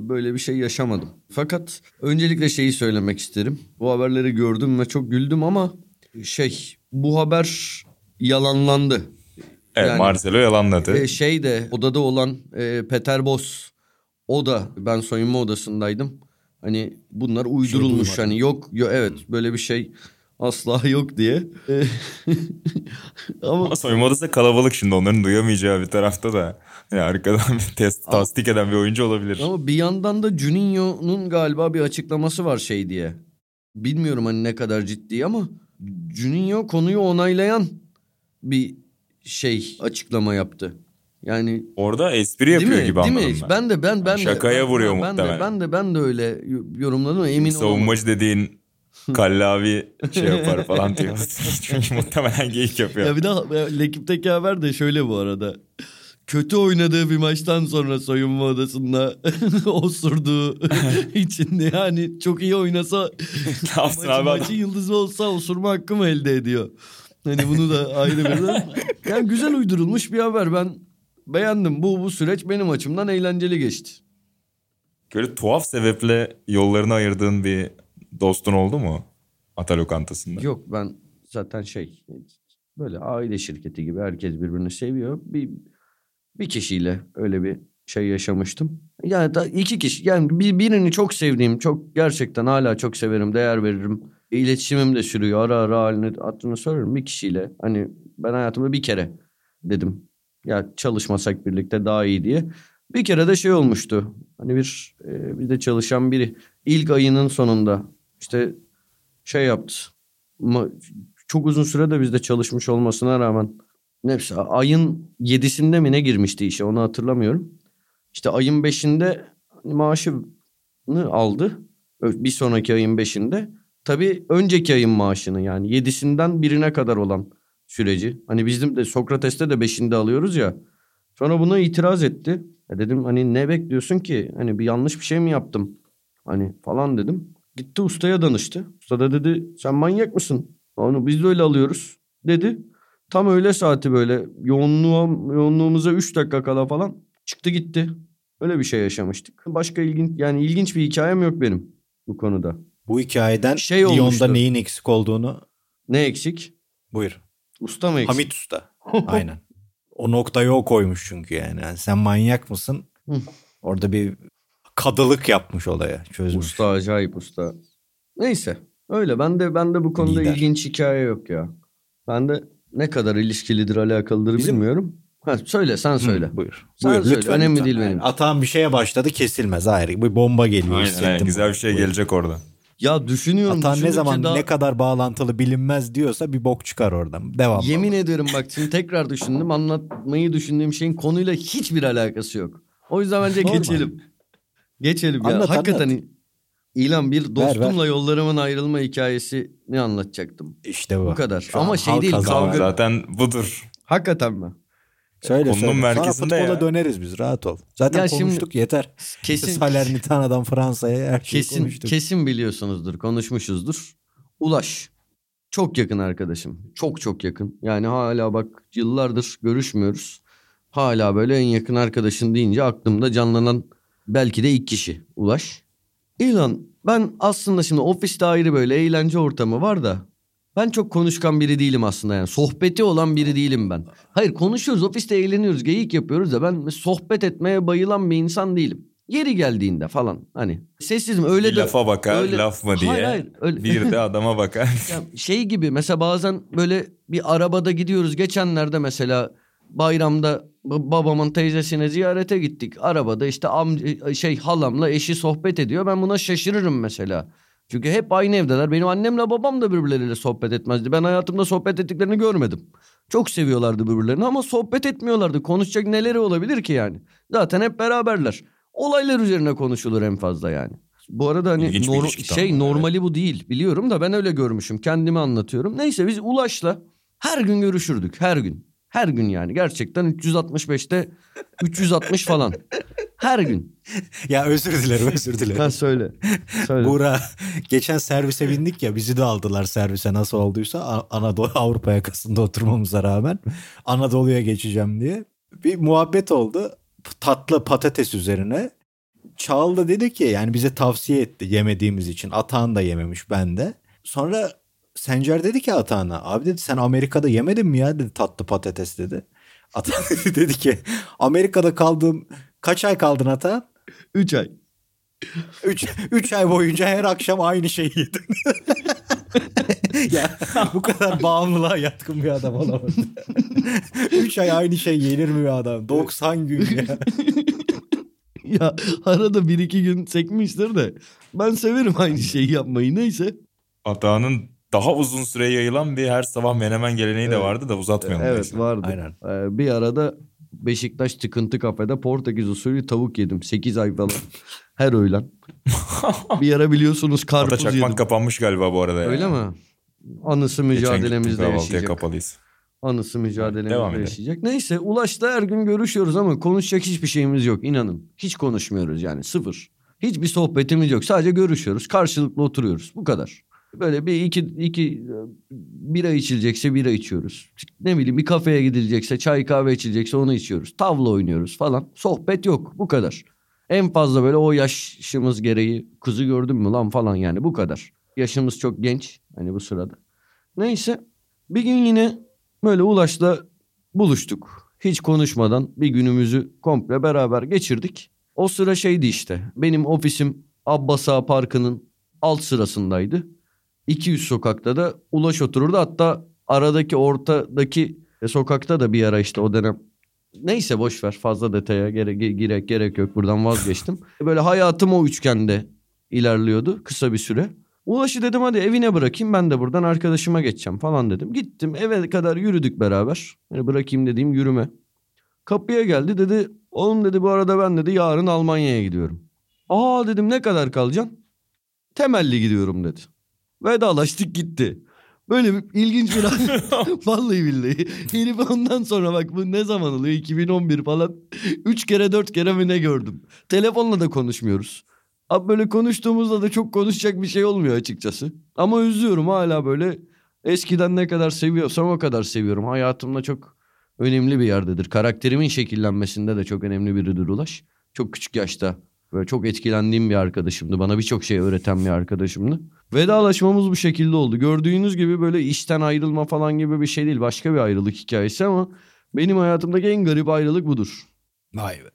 böyle bir şey yaşamadım. Fakat öncelikle şeyi söylemek isterim. Bu haberleri gördüm ve çok güldüm ama şey bu haber yalanlandı. evet, Yani- Marcelo yalanladı. E, şey de odada olan e, Peter Boss o da ben soyunma odasındaydım. Hani bunlar uydurulmuş duymadım. hani yok, yo evet böyle bir şey asla yok diye. E, ama Ama soyunma odası kalabalık şimdi onların duyamayacağı bir tarafta da. Yani arkadan bir test, tasdik eden bir oyuncu olabilir. Ama bir yandan da Juninho'nun galiba bir açıklaması var şey diye. Bilmiyorum hani ne kadar ciddi ama Juninho konuyu onaylayan bir şey açıklama yaptı. Yani Orada espri değil yapıyor mi? gibi Değil anladım mi? ben. Ben de ben ben de- Şakaya ben- vuruyor ben de, muhtemelen. ben de ben de öyle yorumladım emin olamadım. Savunmacı dediğin kallavi şey yapar falan diyor. Çünkü muhtemelen geyik yapıyor. Ya bir daha ya, Lekip'teki haber de şöyle bu arada. Kötü oynadığı bir maçtan sonra soyunma odasında osurduğu için yani çok iyi oynasa maçın, abi maçın yıldızı olsa osurma hakkı mı elde ediyor? Hani bunu da ayrı bir Yani güzel uydurulmuş bir haber. Ben beğendim. Bu bu süreç benim açımdan eğlenceli geçti. Böyle tuhaf sebeple yollarını ayırdığın bir dostun oldu mu? Ata lokantasında. Yok ben zaten şey böyle aile şirketi gibi herkes birbirini seviyor. Bir bir kişiyle öyle bir şey yaşamıştım. Yani da iki kişi yani bir, birini çok sevdiğim çok gerçekten hala çok severim değer veririm. İletişimim de sürüyor ara ara halini adını sorarım bir kişiyle. Hani ben hayatımda bir kere dedim ya çalışmasak birlikte daha iyi diye. Bir kere de şey olmuştu. Hani bir e, bir de çalışan biri ilk ayının sonunda işte şey yaptı. Çok uzun sürede bizde çalışmış olmasına rağmen neyse ayın yedisinde mi ne girmişti işe onu hatırlamıyorum. İşte ayın beşinde maaşını aldı. Bir sonraki ayın beşinde. Tabii önceki ayın maaşını yani yedisinden birine kadar olan süreci. Hani bizim de Sokrates'te de beşinde alıyoruz ya. Sonra buna itiraz etti. Ya dedim hani ne bekliyorsun ki? Hani bir yanlış bir şey mi yaptım? Hani falan dedim. Gitti ustaya danıştı. Usta da dedi sen manyak mısın? Onu biz de öyle alıyoruz dedi. Tam öğle saati böyle yoğunluğa, yoğunluğumuza 3 dakika kala falan çıktı gitti. Öyle bir şey yaşamıştık. Başka ilginç yani ilginç bir hikayem yok benim bu konuda. Bu hikayeden Şey Lyon'da olmuştu. neyin eksik olduğunu Ne eksik? buyur. Usta mı eksik? Hamit Usta. Aynen. O noktayı o koymuş çünkü yani. Yani sen manyak mısın? Orada bir kadılık yapmış olaya. Çözmüş. Usta acayip usta. Neyse öyle ben de ben de bu konuda Lider. ilginç hikaye yok ya. Ben de ne kadar ilişkilidir alakalıdır Bizim- bilmiyorum. Ha, söyle sen söyle. Hı, buyur. Sen Buyur, söyle. lütfen, Önemli lütfen. değil Yani benim. Atağın bir şeye başladı kesilmez. Hayır bir bomba geliyor. Aynen, hissettim. aynen. güzel bir şey Buyur. gelecek orada. Ya düşünüyorum. Atan ne zaman daha- ne kadar bağlantılı bilinmez diyorsa bir bok çıkar oradan. Devam. Yemin ederim bak şimdi tekrar düşündüm. Anlatmayı düşündüğüm şeyin konuyla hiçbir alakası yok. O yüzden bence Normal. Geçelim. Geçelim ya. Anlat, Hakikaten anlat. İlan bir Ver, dostumla yollarımın ayrılma hikayesini anlatacaktım. İşte bu. Bu kadar. Şu Ama şey değil kavga. Zaten budur. Hakikaten mi? Söyle Konunun söyle. merkezinde Sonra futbola ya. döneriz biz rahat ol. Zaten Ya şimdi- konuştuk yeter. Kesin Salernitanadan Fransa'ya her şeyi kesin konuştuk. kesin biliyorsunuzdur, konuşmuşuzdur. Ulaş. Çok yakın arkadaşım. Çok çok yakın. Yani hala bak yıllardır görüşmüyoruz. Hala böyle en yakın arkadaşın deyince aklımda canlanan belki de ilk kişi Ulaş. İlan ben aslında şimdi ofiste ayrı böyle eğlence ortamı var da ben çok konuşkan biri değilim aslında yani. Sohbeti olan biri değilim ben. Hayır konuşuyoruz ofiste eğleniyoruz geyik yapıyoruz da ben sohbet etmeye bayılan bir insan değilim. Yeri geldiğinde falan hani sessizim öyle bir de lafa bakar öyle- laf mı diye. Hayır hayır öyle. Bir de adama bakar. Ya şey gibi mesela bazen böyle bir arabada gidiyoruz. Geçenlerde mesela bayramda babamın teyzesine ziyarete gittik. Arabada işte amca, şey halamla eşi sohbet ediyor. Ben buna şaşırırım mesela. Çünkü hep aynı evdeler. Benim annemle babam da birbirleriyle sohbet etmezdi. Ben hayatımda sohbet ettiklerini görmedim. Çok seviyorlardı birbirlerini ama sohbet etmiyorlardı. Konuşacak neleri olabilir ki yani? Zaten hep beraberler. Olaylar üzerine konuşulur en fazla yani. Bu arada hani İlginç nor- şey normali bu değil biliyorum da ben öyle görmüşüm. Kendimi anlatıyorum. Neyse biz Ulaş'la her gün görüşürdük her gün. Her gün yani gerçekten 365'te 360 falan. Her gün. Ya özür dilerim özür dilerim. Ha söyle. Söyle. Buğra geçen servise bindik ya bizi de aldılar servise nasıl olduysa Anadolu Avrupa yakasında oturmamıza rağmen Anadolu'ya geçeceğim diye bir muhabbet oldu tatlı patates üzerine. Çağıl da dedi ki yani bize tavsiye etti yemediğimiz için. Atahan da yememiş ben de. Sonra Sencer dedi ki Atahan'a abi dedi sen Amerika'da yemedin mi ya dedi tatlı patates dedi. Atahan dedi ki Amerika'da kaldığım kaç ay kaldın Atahan? 3 ay. Üç, üç ay boyunca her akşam aynı şeyi yedim. ya bu kadar bağımlılığa yatkın bir adam olamaz. üç ay aynı şey yenir mi bir adam? 90 gün ya. ya arada bir iki gün sekmiştir de ben severim aynı şeyi yapmayı neyse. Atağının daha uzun süre yayılan bir her sabah menemen geleneği de Evet. vardı da uzatmayalım. Evet neyse. vardı. Aynen. Ee, bir arada Beşiktaş tıkıntı kafede Portekiz usulü tavuk yedim. 8 ay falan. Her öğlen. bir ara biliyorsunuz karpuz çakmak yedim. kapanmış galiba bu arada ya. Öyle mi? Anısı mücadelemizde yaşayacak. kapalıyız. Anısı Devam mücadelemizde yaşayacak. Neyse Ulaş'ta her gün görüşüyoruz ama konuşacak hiçbir şeyimiz yok inanın. Hiç konuşmuyoruz yani sıfır. Hiçbir sohbetimiz yok. Sadece görüşüyoruz. Karşılıklı oturuyoruz. Bu kadar. Böyle bir iki, iki bira içilecekse bira içiyoruz. Ne bileyim bir kafeye gidilecekse çay kahve içilecekse onu içiyoruz. Tavla oynuyoruz falan. Sohbet yok bu kadar. En fazla böyle o yaşımız gereği kızı gördün mü lan falan yani bu kadar. Yaşımız çok genç hani bu sırada. Neyse bir gün yine böyle Ulaş'la buluştuk. Hiç konuşmadan bir günümüzü komple beraber geçirdik. O sıra şeydi işte. Benim ofisim Abbas Ağa Parkı'nın alt sırasındaydı. 200 sokakta da Ulaş otururdu. Hatta aradaki ortadaki e, sokakta da bir ara işte o dönem Neyse boş ver fazla detaya gerek, gerek, gerek yok buradan vazgeçtim. Böyle hayatım o üçgende ilerliyordu kısa bir süre. Ulaş'ı dedim hadi evine bırakayım ben de buradan arkadaşıma geçeceğim falan dedim. Gittim eve kadar yürüdük beraber. Yani bırakayım dediğim yürüme. Kapıya geldi dedi oğlum dedi bu arada ben dedi yarın Almanya'ya gidiyorum. Aa dedim ne kadar kalacaksın? Temelli gidiyorum dedi. Vedalaştık gitti. Böyle bir ilginç bir Vallahi billahi. Herif ondan sonra bak bu ne zaman oluyor? 2011 falan. Üç kere dört kere mi ne gördüm. Telefonla da konuşmuyoruz. Abi böyle konuştuğumuzda da çok konuşacak bir şey olmuyor açıkçası. Ama üzüyorum hala böyle eskiden ne kadar seviyorsam o kadar seviyorum. Hayatımda çok önemli bir yerdedir. Karakterimin şekillenmesinde de çok önemli biridir Ulaş. Çok küçük yaşta böyle çok etkilendiğim bir arkadaşımdı. Bana birçok şey öğreten bir arkadaşımdı. Vedalaşmamız bu şekilde oldu. Gördüğünüz gibi böyle işten ayrılma falan gibi bir şey değil. Başka bir ayrılık hikayesi ama benim hayatımdaki en garip ayrılık budur. Vay be.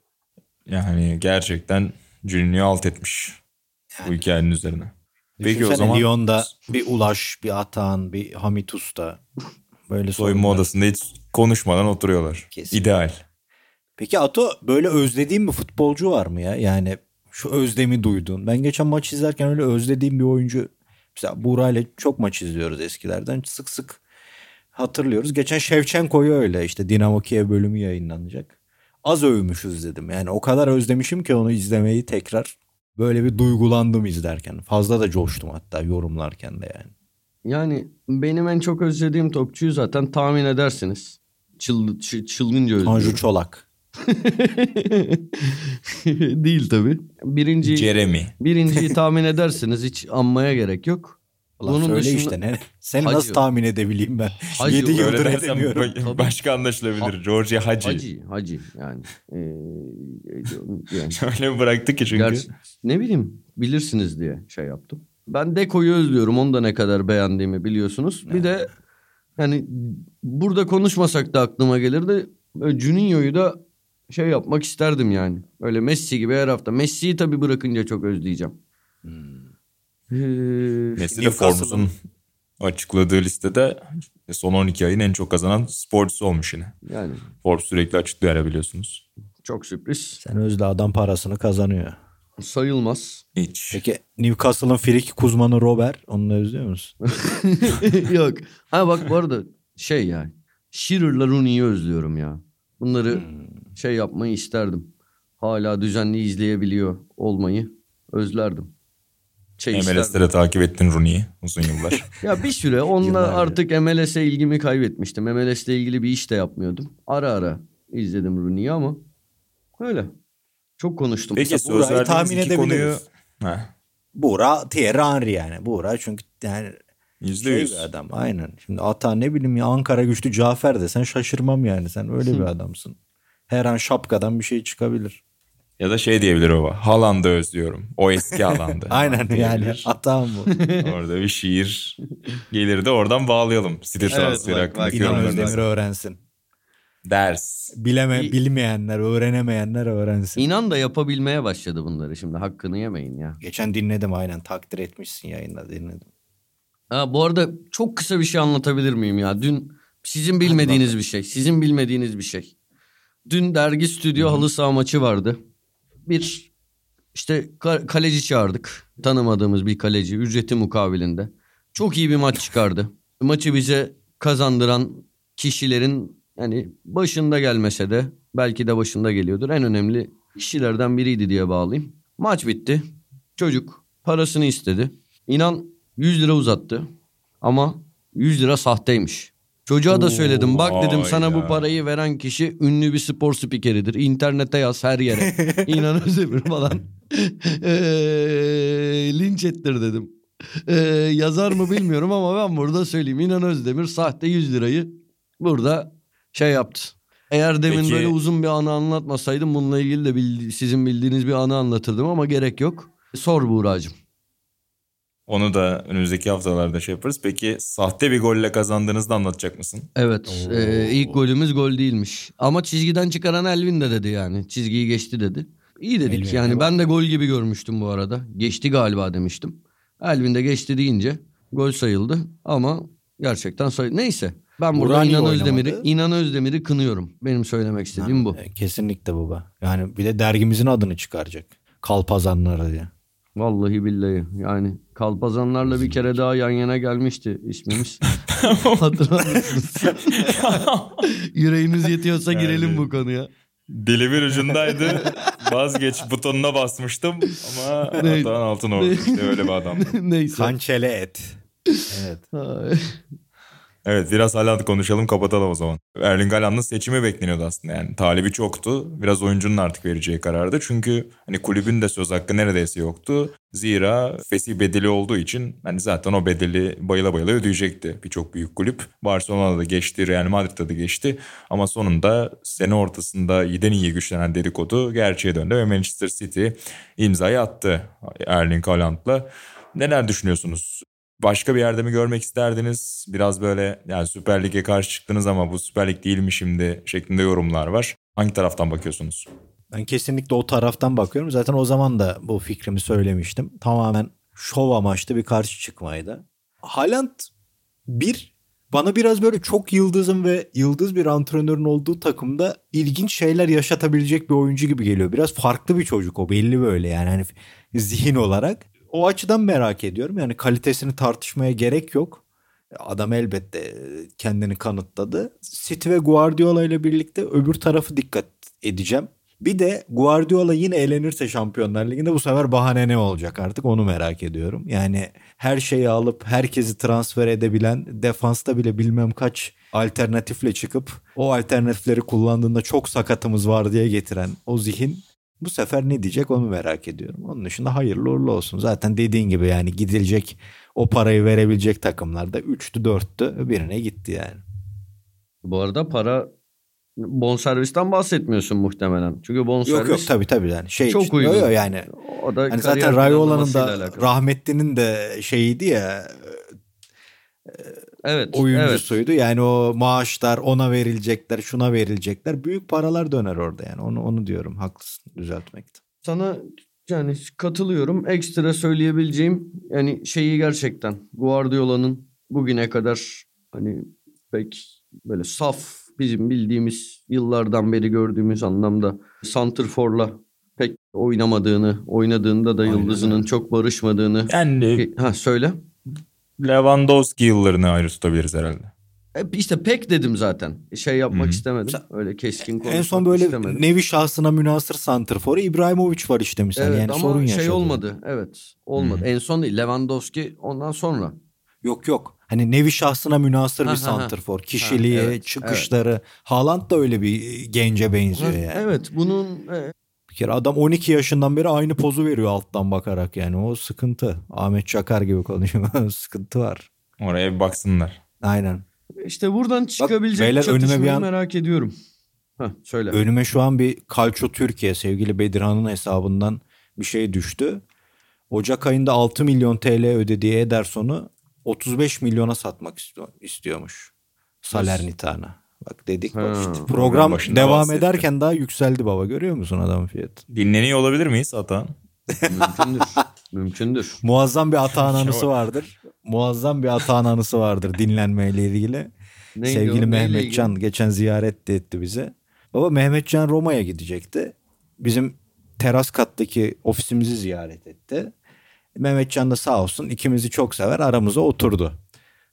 Yani gerçekten Juninho'yu alt etmiş bu hikayenin üzerine. Peki o Düşünsene zaman Lyon'da bir Ulaş, bir Atahan, bir Hamit Usta. Böyle Soyunma odasında hiç konuşmadan oturuyorlar. Kesin. İdeal. Peki Ato böyle özlediğin bir futbolcu var mı ya? Yani şu özlemi duyduğun. Ben geçen maç izlerken öyle özlediğim bir oyuncu. Mesela Buğra ile çok maç izliyoruz eskilerden. Sık sık hatırlıyoruz. Geçen Şevçenko'yu öyle işte Dinamo Kiev bölümü yayınlanacak. Az övmüşüz dedim. Yani o kadar özlemişim ki onu izlemeyi tekrar böyle bir duygulandım izlerken. Fazla da coştum hatta yorumlarken de yani. Yani benim en çok özlediğim topçuyu zaten tahmin edersiniz. Çıl, çı- çılgınca özlüyorum. Tanju Çolak. Değil tabii. Birinci, Jeremy. birinciyi tahmin edersiniz. Hiç anmaya gerek yok. Ulan Bunun söyle dışında- işte ne? Seni Hacı. nasıl tahmin edebileyim ben? Hacı, 7 öyle yıldır edemiyorum. ba- başka anlaşılabilir. Georgie Hacı. Hacı, hacı yani. Ee, yani. Öyle mi bıraktı ki çünkü? Gerçi, ne bileyim bilirsiniz diye şey yaptım. Ben Deko'yu özlüyorum. Onu da ne kadar beğendiğimi biliyorsunuz. Bir de yani burada konuşmasak da aklıma gelirdi. Böyle Juninho'yu da şey yapmak isterdim yani. Öyle Messi gibi her hafta. Messi'yi tabii bırakınca çok özleyeceğim. Ee, Messi de Forbes'un açıkladığı listede son 12 ayın en çok kazanan sporcusu olmuş yine. yani Forbes sürekli açıklıyor ya biliyorsunuz. çok sürpriz. Sen özle adam parasını kazanıyor. Sayılmaz. Hiç. Peki Newcastle'ın friki uzmanı Robert. Onu da özlüyor musun? Yok. Ha bak bu arada şey yani. Shearer'la Rooney'i özlüyorum ya. Bunları şey yapmayı isterdim. Hala düzenli izleyebiliyor olmayı özlerdim. Şey de takip ettin Rooney'i uzun yıllar. Ya bir süre onunla artık MLS'e ilgimi kaybetmiştim. MLS'le ilgili bir iş de yapmıyordum. Ara ara izledim Rooney'i ama öyle. Çok konuştum. Peki söz tahmin iki konuyu... Ha, Buğra Thierry Henry yani. Buğra çünkü yani Yüzde şey yüz. bir adam. Aynen. Şimdi ata ne bileyim ya Ankara güçlü Cafer desen şaşırmam yani. Sen öyle bir adamsın. Her an şapkadan bir şey çıkabilir. Ya da şey diyebilir baba. Haaland'ı özlüyorum. O eski Haaland'ı. Aynen yani. Atam bu. Orada bir şiir gelir de oradan bağlayalım. Transferi bak, İnan yorumlarınızı. Özdemir öğrensin. Ders. Bileme, bilmeyenler, öğrenemeyenler öğrensin. İnan da yapabilmeye başladı bunları şimdi. Hakkını yemeyin ya. Geçen dinledim aynen. Takdir etmişsin yayında dinledim. Ha, bu arada çok kısa bir şey anlatabilir miyim ya? Dün sizin bilmediğiniz bir şey. Sizin bilmediğiniz bir şey. Dün dergi stüdyo halı saha maçı vardı. Bir işte ka- kaleci çağırdık. Tanımadığımız bir kaleci ücreti mukabilinde. Çok iyi bir maç çıkardı. Maçı bize kazandıran kişilerin yani başında gelmese de belki de başında geliyordur. En önemli kişilerden biriydi diye bağlayayım. Maç bitti. Çocuk parasını istedi. İnan 100 lira uzattı. Ama 100 lira sahteymiş. Çocuğa da söyledim. Bak dedim sana bu Hayda. parayı veren kişi ünlü bir spor spikeridir. İnternete yaz her yere. İnan Özdemir falan. Eee, linç ettir dedim. Eee, yazar mı bilmiyorum ama ben burada söyleyeyim. İnan Özdemir sahte 100 lirayı burada şey yaptı. Eğer demin Peki- böyle uzun bir anı anlatmasaydım bununla ilgili de bildi- sizin bildiğiniz bir anı anlatırdım ama gerek yok. Sor Buğra'cığım. Onu da önümüzdeki haftalarda şey yaparız. Peki sahte bir golle kazandığınızda anlatacak mısın? Evet. e, ilk golümüz gol değilmiş. Ama çizgiden çıkaran Elvin de dedi yani. Çizgiyi geçti dedi. İyi dedik Elvin yani. Ben de gol gibi görmüştüm bu arada. Geçti galiba demiştim. Elvin de geçti deyince gol sayıldı. Ama gerçekten sayıldı. Neyse. Ben burada Burak niye İnan Özdemir'i? İnan Özdemir'i kınıyorum. Benim söylemek istediğim bu. E, Kesinlikle baba. Yani bir de dergimizin adını çıkaracak. Kalpazanları diye. Vallahi billahi. Yani Kalpazanlarla bir kere daha yan yana gelmişti ismimiz. Hatırlar mısınız? Yüreğiniz yetiyorsa girelim Yani- bu konuya. Dilimin ucundaydı. Vazgeç butonuna basmıştım ama Ne- Atahan altın oldu. İşte öyle bir adam. Neyse. Kançele et. Evet. Evet biraz Haaland konuşalım kapatalım o zaman. Erling Haaland'ın seçimi bekleniyordu aslında yani. Talibi çoktu. Biraz oyuncunun artık vereceği karardı. Çünkü hani kulübün de söz hakkı neredeyse yoktu. Zira fesih bedeli olduğu için hani zaten o bedeli bayıla bayıla ödeyecekti birçok büyük kulüp. Barcelona'da da geçti, Real Madrid'de de geçti. Ama sonunda sene ortasında iyiden iyiye güçlenen dedikodu gerçeğe döndü ve Manchester City imzayı attı Erling Haaland'la. Neler düşünüyorsunuz? Başka bir yerde mi görmek isterdiniz? Biraz böyle yani Süper Lig'e karşı çıktınız ama bu Süper Lig değil mi şimdi şeklinde yorumlar var. Hangi taraftan bakıyorsunuz? Ben kesinlikle o taraftan bakıyorum. Zaten o zaman da bu fikrimi söylemiştim. Tamamen şov amaçlı bir karşı çıkmaydı. Haaland bir bana biraz böyle çok yıldızın ve yıldız bir antrenörün olduğu takımda ilginç şeyler yaşatabilecek bir oyuncu gibi geliyor. Biraz farklı bir çocuk o belli böyle yani hani zihin olarak. O açıdan merak ediyorum. Yani kalitesini tartışmaya gerek yok. Adam elbette kendini kanıtladı. City ve Guardiola ile birlikte öbür tarafı dikkat edeceğim. Bir de Guardiola yine elenirse Şampiyonlar Ligi'nde bu sefer bahane ne olacak artık onu merak ediyorum. Yani her şeyi alıp herkesi transfer edebilen defansta bile bilmem kaç alternatifle çıkıp o alternatifleri kullandığında çok sakatımız var diye getiren o zihin bu sefer ne diyecek onu merak ediyorum. Onun dışında hayırlı uğurlu olsun. Zaten dediğin gibi yani gidilecek o parayı verebilecek takımlarda 3'tü 4'tü birine gitti yani. Bu arada para bonservisten bahsetmiyorsun muhtemelen. Çünkü bonservis Yok yok tabii tabii yani şey Çok uygun. Yok, yani o da hani zaten Rayola'nın da alakalı. rahmetlinin de şeyiydi ya evet, evet. oyuncusuydu. Yani o maaşlar ona verilecekler, şuna verilecekler. Büyük paralar döner orada yani. Onu onu diyorum. Haklısın düzeltmekte. Sana yani katılıyorum. Ekstra söyleyebileceğim yani şeyi gerçekten Guardiola'nın bugüne kadar hani pek böyle saf bizim bildiğimiz yıllardan beri gördüğümüz anlamda Santrfor'la pek oynamadığını, oynadığında da Aynen yıldızının çok barışmadığını. Yani Ha söyle. Lewandowski yıllarını ayrı tutabiliriz herhalde. E, İşte pek dedim zaten. Şey yapmak Hı hı. istemedim. Öyle keskin konuşmak en son böyle istemedim. nevi şahsına münasır santrforu İbrahimovic var işte misal. Evet yani ama sorun şey yaşadı. olmadı. Evet. Olmadı. Hı. En son değil. Lewandowski ondan sonra. Yok yok. Hani nevi şahsına münasır Ha, bir ha, ha. santrfor. Kişiliği, evet, çıkışları. Haaland da öyle bir gence benziyor Ha, yani. Evet bunun e, Bir kere adam 12 yaşından beri aynı pozu veriyor alttan bakarak yani. O sıkıntı. Ahmet Çakar gibi konuşuyor. sıkıntı var. Oraya bir baksınlar. Aynen. işte buradan çıkabilecek beyler, önüme çatışmayı bir an- merak ediyorum. Heh, söyle. Önüme şu an bir Calcio Türkiye sevgili Bedirhan'ın hesabından bir şey düştü. Ocak ayında 6 milyon TL ödediği Ederson'u 35 milyona satmak istiyor, istiyormuş. Salernitana. Bak dedik bak işte. Program devam bahsetti. ederken daha yükseldi baba görüyor musun adamın fiyatı? Dinleniyor olabilir miyiz Atan? Mümkündür. Mümkündür. Muazzam bir Şey anısı var. vardır. Muazzam bir Atahan anısı vardır dinlenmeyle ilgili. Neydi Sevgili Mehmetcan geçen ziyaret de etti bize. Baba Mehmetcan Roma'ya gidecekti. Bizim teras kattaki ofisimizi ziyaret etti. Mehmetcan da sağ olsun ikimizi çok sever aramıza oturdu.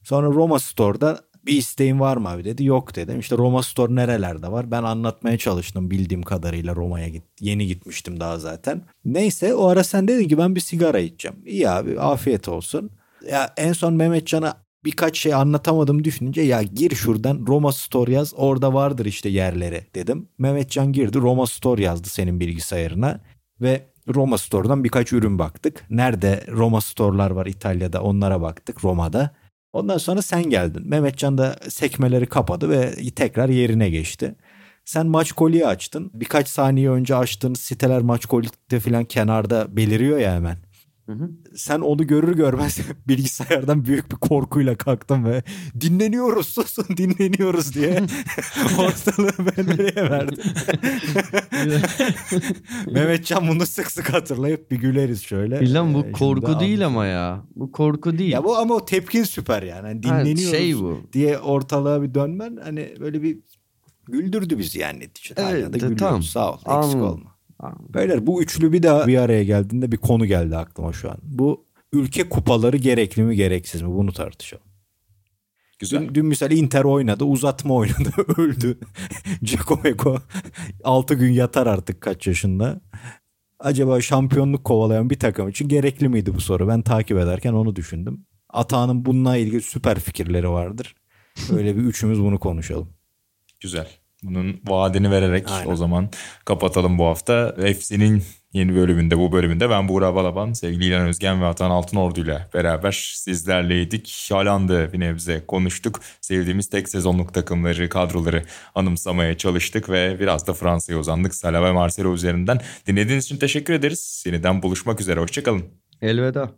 Sonra Roma Store'da bir isteğin var mı abi dedi. Yok dedim. İşte Roma Store nerelerde var? Ben anlatmaya çalıştım bildiğim kadarıyla Roma'ya git. Yeni gitmiştim daha zaten. Neyse o ara sen dedin ki ben bir sigara içeceğim. İyi abi afiyet olsun. Ya en son Mehmetcan'a birkaç şey anlatamadım düşününce ya gir şuradan Roma Store yaz orada vardır işte yerleri dedim. Mehmetcan girdi Roma Store yazdı senin bilgisayarına ve Roma Store'dan birkaç ürün baktık. Nerede Roma Store'lar var İtalya'da onlara baktık Roma'da. Ondan sonra sen geldin. Mehmetcan da sekmeleri kapadı ve tekrar yerine geçti. Sen maç koliyi açtın. Birkaç saniye önce açtığın siteler maç kolikte falan kenarda beliriyor ya hemen. Hı hı. Sen onu görür görmez bilgisayardan büyük bir korkuyla kalktın ve dinleniyoruz susun dinleniyoruz diye ortalığı ben nereye verdim. Mehmetcan bunu sık sık hatırlayıp bir güleriz şöyle. Ee, bu şimdi korku değil anladım. ama ya. Bu korku değil. Ya bu ama o tepkin süper yani. Ha, dinleniyoruz şey bu. diye ortalığa bir dönmen hani böyle bir güldürdü bizi yani neticede. Evet, Hala da de- gülüyoruz. tamam. Sağ ol. Eksik Anladım. olma. Beyler bu üçlü bir daha bir araya geldiğinde bir konu geldi aklıma şu an. Bu ülke kupaları gerekli mi gereksiz mi bunu tartışalım. Güzel. Dün, dün misal Inter oynadı uzatma oynadı öldü. Giacomo 6 gün yatar artık kaç yaşında. Acaba şampiyonluk kovalayan bir takım için gerekli miydi bu soru? Ben takip ederken onu düşündüm. Atağının bununla ilgili süper fikirleri vardır. Böyle bir üçümüz bunu konuşalım. Güzel. Bunun vaadini vererek Aynen. o zaman kapatalım bu hafta. FC'nin yeni bölümünde bu bölümünde ben Buğra Balaban, sevgili İlhan Özgen ve Atan Altınordu ile beraber sizlerleydik. Haaland'ı bir nebze konuştuk. Sevdiğimiz tek sezonluk takımları, kadroları anımsamaya çalıştık ve biraz da Fransa'ya uzandık. Salah ve Marcelo üzerinden. Dinlediğiniz için teşekkür ederiz. Yeniden buluşmak üzere. Hoşçakalın. Elveda.